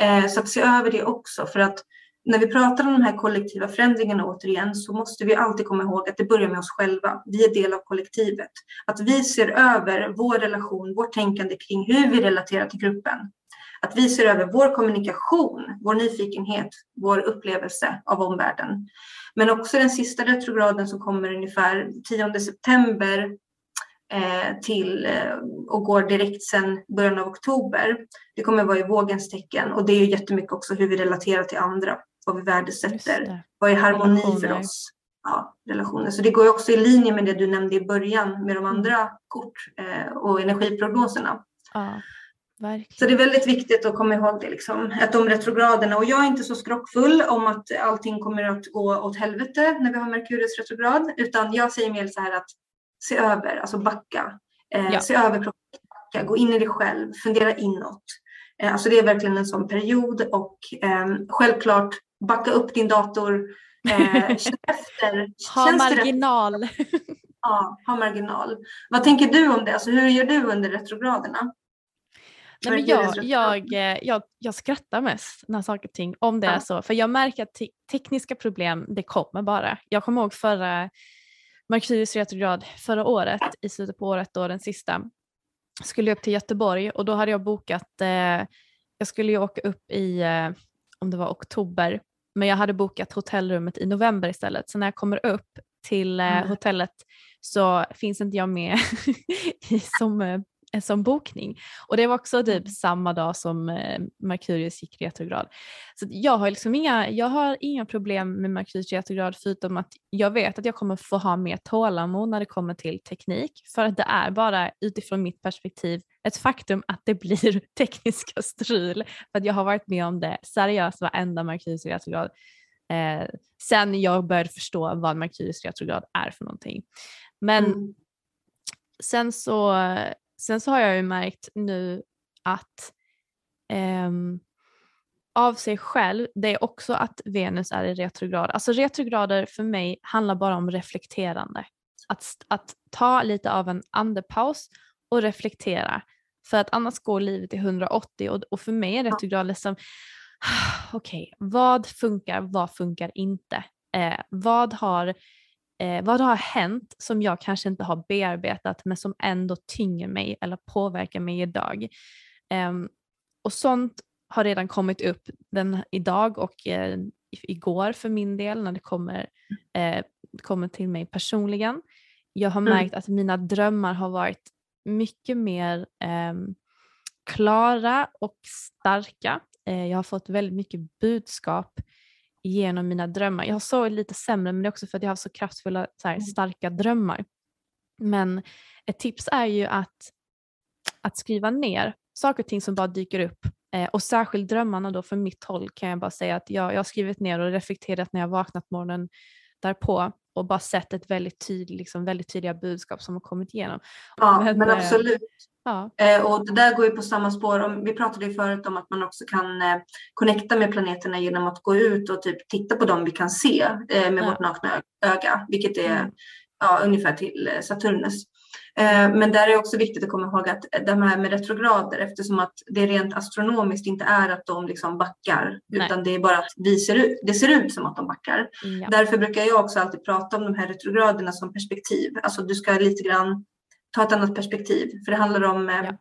Eh, så att se över det också för att när vi pratar om de här kollektiva förändringarna återigen så måste vi alltid komma ihåg att det börjar med oss själva. Vi är del av kollektivet. Att vi ser över vår relation, vårt tänkande kring hur vi relaterar till gruppen. Att vi ser över vår kommunikation, vår nyfikenhet, vår upplevelse av omvärlden. Men också den sista retrograden som kommer ungefär 10 september eh, till eh, och går direkt sedan början av oktober. Det kommer vara i vågens tecken och det är ju jättemycket också hur vi relaterar till andra, vad vi värdesätter, vad är harmoni relationer. för oss. Ja, relationer. Så det går också i linje med det du nämnde i början med de mm. andra kort eh, och energiprognoserna. Ja. Verkligen. Så det är väldigt viktigt att komma ihåg det, liksom, att de retrograderna, och jag är inte så skrockfull om att allting kommer att gå åt helvete när vi har Merkurius retrograd, utan jag säger mer så här att se över, alltså backa, eh, ja. se över backa, gå in i dig själv, fundera inåt. Eh, alltså det är verkligen en sån period och eh, självklart backa upp din dator, eh, [LAUGHS] efter. ha marginal. ja, ha marginal. Vad tänker du om det? Alltså, hur gör du under retrograderna? Nej, men jag, jag, eh, jag, jag skrattar mest när saker och ting, om det ja. är så. För jag märker att te tekniska problem, det kommer bara. Jag kommer ihåg förra Merkurius retrograd förra året, i slutet på året då den sista, skulle jag upp till Göteborg och då hade jag bokat, eh, jag skulle ju åka upp i, eh, om det var oktober, men jag hade bokat hotellrummet i november istället. Så när jag kommer upp till eh, mm. hotellet så finns inte jag med [LAUGHS] som eh, Eh, som bokning. Och det var också typ mm. samma dag som eh, Merkurius gick retrograd. Så jag har liksom inga, jag har inga problem med Merkurius retrograd förutom att jag vet att jag kommer få ha mer tålamod när det kommer till teknik. För att det är bara utifrån mitt perspektiv ett faktum att det blir [LAUGHS] tekniska strul. För att jag har varit med om det seriöst varenda Merkurius retrograd eh, sen jag började förstå vad Merkurius retrograd är för någonting. Men mm. sen så Sen så har jag ju märkt nu att eh, av sig själv, det är också att Venus är i retrograd. Alltså retrograder för mig handlar bara om reflekterande. Att, att ta lite av en andepaus och reflektera. För att annars går livet i 180 och, och för mig är retrograd liksom, [SIGHS] okej, okay, vad funkar, vad funkar inte? Eh, vad har eh, vad har hänt som jag kanske inte har bearbetat men som ändå tynger mig eller påverkar mig idag. Eh, och sånt har redan kommit upp den, idag och eh, igår för min del när det kommer, eh, kommer till mig personligen. Jag har mm. märkt mm. att mina drömmar har varit mycket mer ehm, klara och starka. Eh, jag har fått väldigt mycket budskap genom mina drömmar. Jag har sovit lite sämre men det är också för att jag har så kraftfulla så här, mm. starka drömmar. Men ett tips är ju att, att skriva ner saker och ting som bara dyker upp eh, och särskilt drömmarna då från mitt håll kan jag bara säga att jag, jag har skrivit ner och reflekterat när jag vaknat morgonen därpå och bara sett ett väldigt, tydlig, liksom, väldigt tydliga budskap som har kommit igenom. Ja, men, men eh, absolut. Ja. Eh, och det där går ju på samma spår. Vi pratade ju förut om att man också kan eh, connecta med planeterna genom att gå ut och typ titta på dem vi kan se eh, med ja. vårt nakna öga, vilket är mm. ja, ungefär till Saturnus. Men där är också viktigt att komma ihåg att de här med retrograder, eftersom att det rent astronomiskt inte är att de liksom backar, Nej. utan det är bara att vi ser ut, det ser ut som att de backar. Ja. Därför brukar jag också alltid prata om de här retrograderna som perspektiv. Alltså du ska lite grann ta ett annat perspektiv, för det handlar om eh, ja.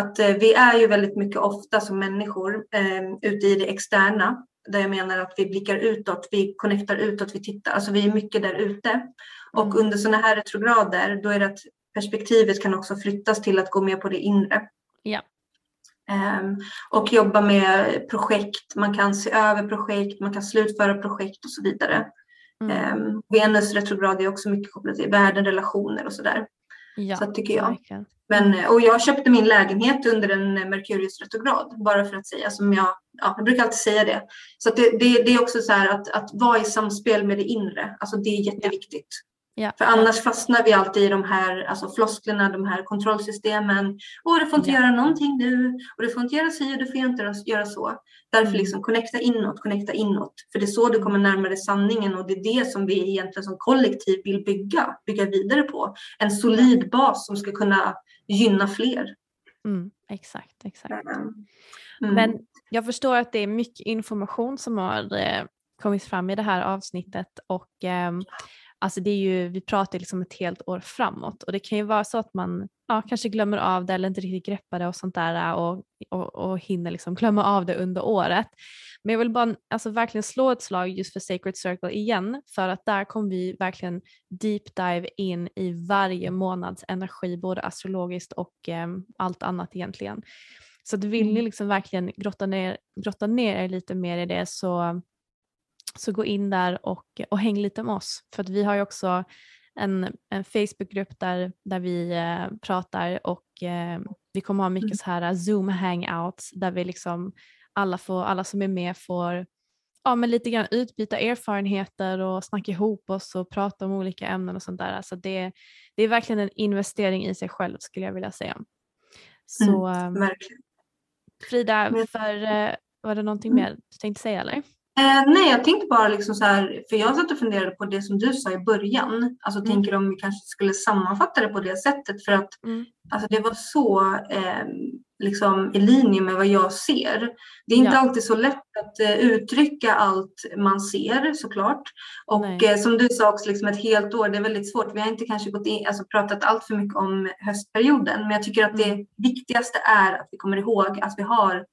att eh, vi är ju väldigt mycket ofta som människor eh, ute i det externa, där jag menar att vi blickar utåt, vi connectar utåt, vi tittar, alltså vi är mycket där ute. Och mm. under sådana här retrograder, då är det att perspektivet kan också flyttas till att gå mer på det inre. Ja. Um, och jobba med projekt, man kan se över projekt, man kan slutföra projekt och så vidare. Mm. Um, Venus retrograd är också mycket kopplat till världen, relationer och sådär. Ja, så tycker jag. Men, mm. och jag köpte min lägenhet under en Merkurius retrograd, bara för att säga som jag, ja, jag brukar alltid säga det. Så det, det, det, är också så här att, att vara i samspel med det inre, alltså det är jätteviktigt. Ja. För annars fastnar vi alltid i de här alltså flosklerna, de här kontrollsystemen. Åh, du får inte ja. göra någonting nu och du får inte göra si och du får inte göra så. Därför mm. liksom connecta inåt, connecta inåt. För det är så du kommer närmare sanningen och det är det som vi egentligen som kollektiv vill bygga, bygga vidare på. En solid bas som ska kunna gynna fler. Mm, exakt, exakt. Mm. Men jag förstår att det är mycket information som har eh, kommit fram i det här avsnittet och eh, Alltså det är ju, vi pratar liksom ett helt år framåt och det kan ju vara så att man ja, kanske glömmer av det eller inte riktigt greppar det och sånt där och, och, och hinner liksom glömma av det under året. Men jag vill bara alltså verkligen slå ett slag just för Sacred Circle igen för att där kommer vi verkligen deep dive in i varje månads energi både astrologiskt och eh, allt annat egentligen. Så att vill ni mm. liksom verkligen grotta ner, grotta ner er lite mer i det så så gå in där och, och häng lite med oss. För att vi har ju också en, en Facebookgrupp där, där vi eh, pratar och eh, vi kommer ha mycket mm. så här Zoom hangouts där vi liksom alla, får, alla som är med får ja, men lite grann utbyta erfarenheter och snacka ihop oss och prata om olika ämnen och sånt där. Alltså det, det är verkligen en investering i sig själv skulle jag vilja säga. Så mm, Frida, för, eh, var det någonting mm. mer du tänkte säga eller? Eh, nej, jag tänkte bara liksom så här, för jag satt och funderade på det som du sa i början. Alltså mm. tänker om vi kanske skulle sammanfatta det på det sättet för att mm. alltså, det var så eh, liksom i linje med vad jag ser. Det är inte ja. alltid så lätt att eh, uttrycka allt man ser såklart. Och eh, som du sa också, liksom ett helt år, det är väldigt svårt. Vi har inte kanske gått in, alltså, pratat allt för mycket om höstperioden, men jag tycker att det mm. viktigaste är att vi kommer ihåg att vi har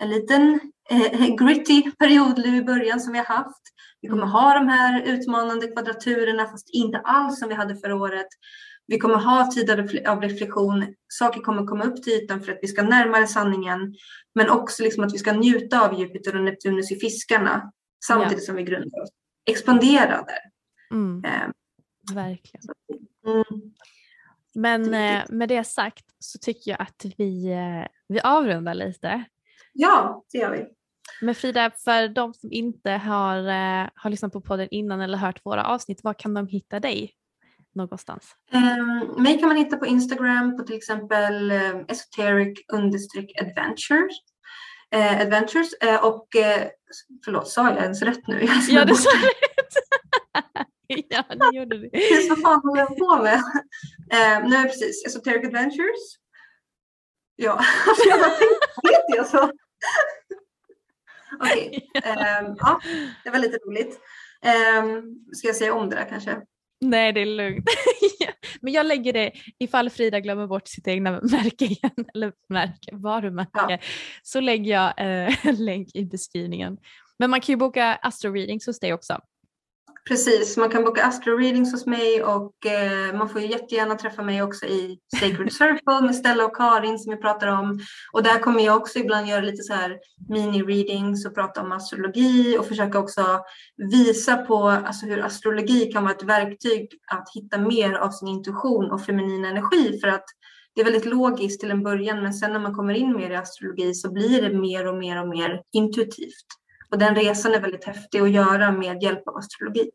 en liten eh, [LAUGHS] gritty period nu i början som vi har haft. Vi kommer mm. ha de här utmanande kvadraturerna fast inte alls som vi hade förra året. Vi kommer ha tid av reflektion. Saker kommer komma upp till ytan för att vi ska närmare sanningen. Men också liksom att vi ska njuta av Jupiter och Neptunus i fiskarna samtidigt ja. som vi grundar oss. Expandera där. Mm. Eh. Verkligen. Mm. Men eh, med det sagt så tycker jag att vi, eh, vi avrundar lite. Ja, det gör vi. Men Frida, för de som inte har, eh, har lyssnat på podden innan eller hört våra avsnitt, var kan de hitta dig någonstans? Um, mig kan man hitta på Instagram på till exempel um, esoteric adventures. Uh, adventures uh, och uh, förlåt, sa jag ens rätt nu? [LAUGHS] Ja, du sa rätt. [LAUGHS] ja, det gjorde du. Vad fan håller jag på med? Uh, nej, precis. Esoteric Adventures. Ja, [LAUGHS] jag tänkte, vet jag så? [LAUGHS] Okej, okay. um, ja, det var lite roligt. Um, ska jag säga om det där kanske? Nej, det är lugnt. [LAUGHS] Men jag lägger det, ifall Frida glömmer bort sitt egna märke igen, [LAUGHS] eller märke, varumärke, ja. så lägger jag eh, en länk i beskrivningen. Men man kan ju boka astro readings hos dig också. Precis, man kan boka astro readings hos mig och eh, man får ju jättegärna träffa mig också i Sacred [LAUGHS] Circle med Stella och Karin som vi pratar om. Och där kommer jag också ibland göra lite så här mini-readings och prata om astrologi och försöka också visa på alltså, hur astrologi kan vara ett verktyg att hitta mer av sin intuition och feminin energi för att det är väldigt logiskt till en början men sen när man kommer in mer i astrologi så blir det mer och mer och mer intuitivt. Och den resan är väldigt häftig att göra med hjälp av astrologi.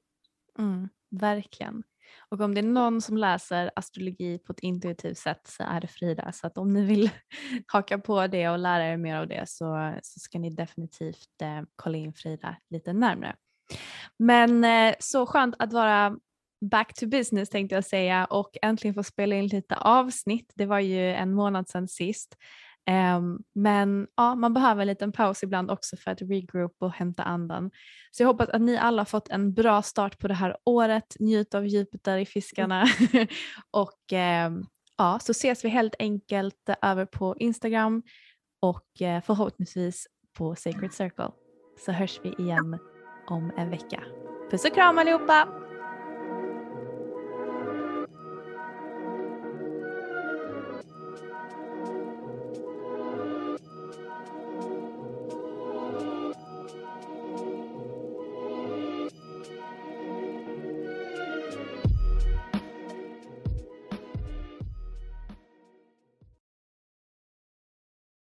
Mm, verkligen. Och om det är någon som läser astrologi på ett intuitivt sätt så är det Frida. Så att om ni vill [LAUGHS] haka på det och lära er mer av det så, så ska ni definitivt eh, kolla in Frida lite närmre. Men eh, så skönt att vara back to business tänkte jag säga och äntligen få spela in lite avsnitt. Det var ju en månad sedan sist. Um, men ja, man behöver en liten paus ibland också för att regroup och hämta andan. Så jag hoppas att ni alla har fått en bra start på det här året. Njut av Jupiter i fiskarna [LAUGHS] och um, ja, så ses vi helt enkelt över på Instagram och uh, förhoppningsvis på Sacred Circle. Så hörs vi igen om en vecka. Puss och kram allihopa!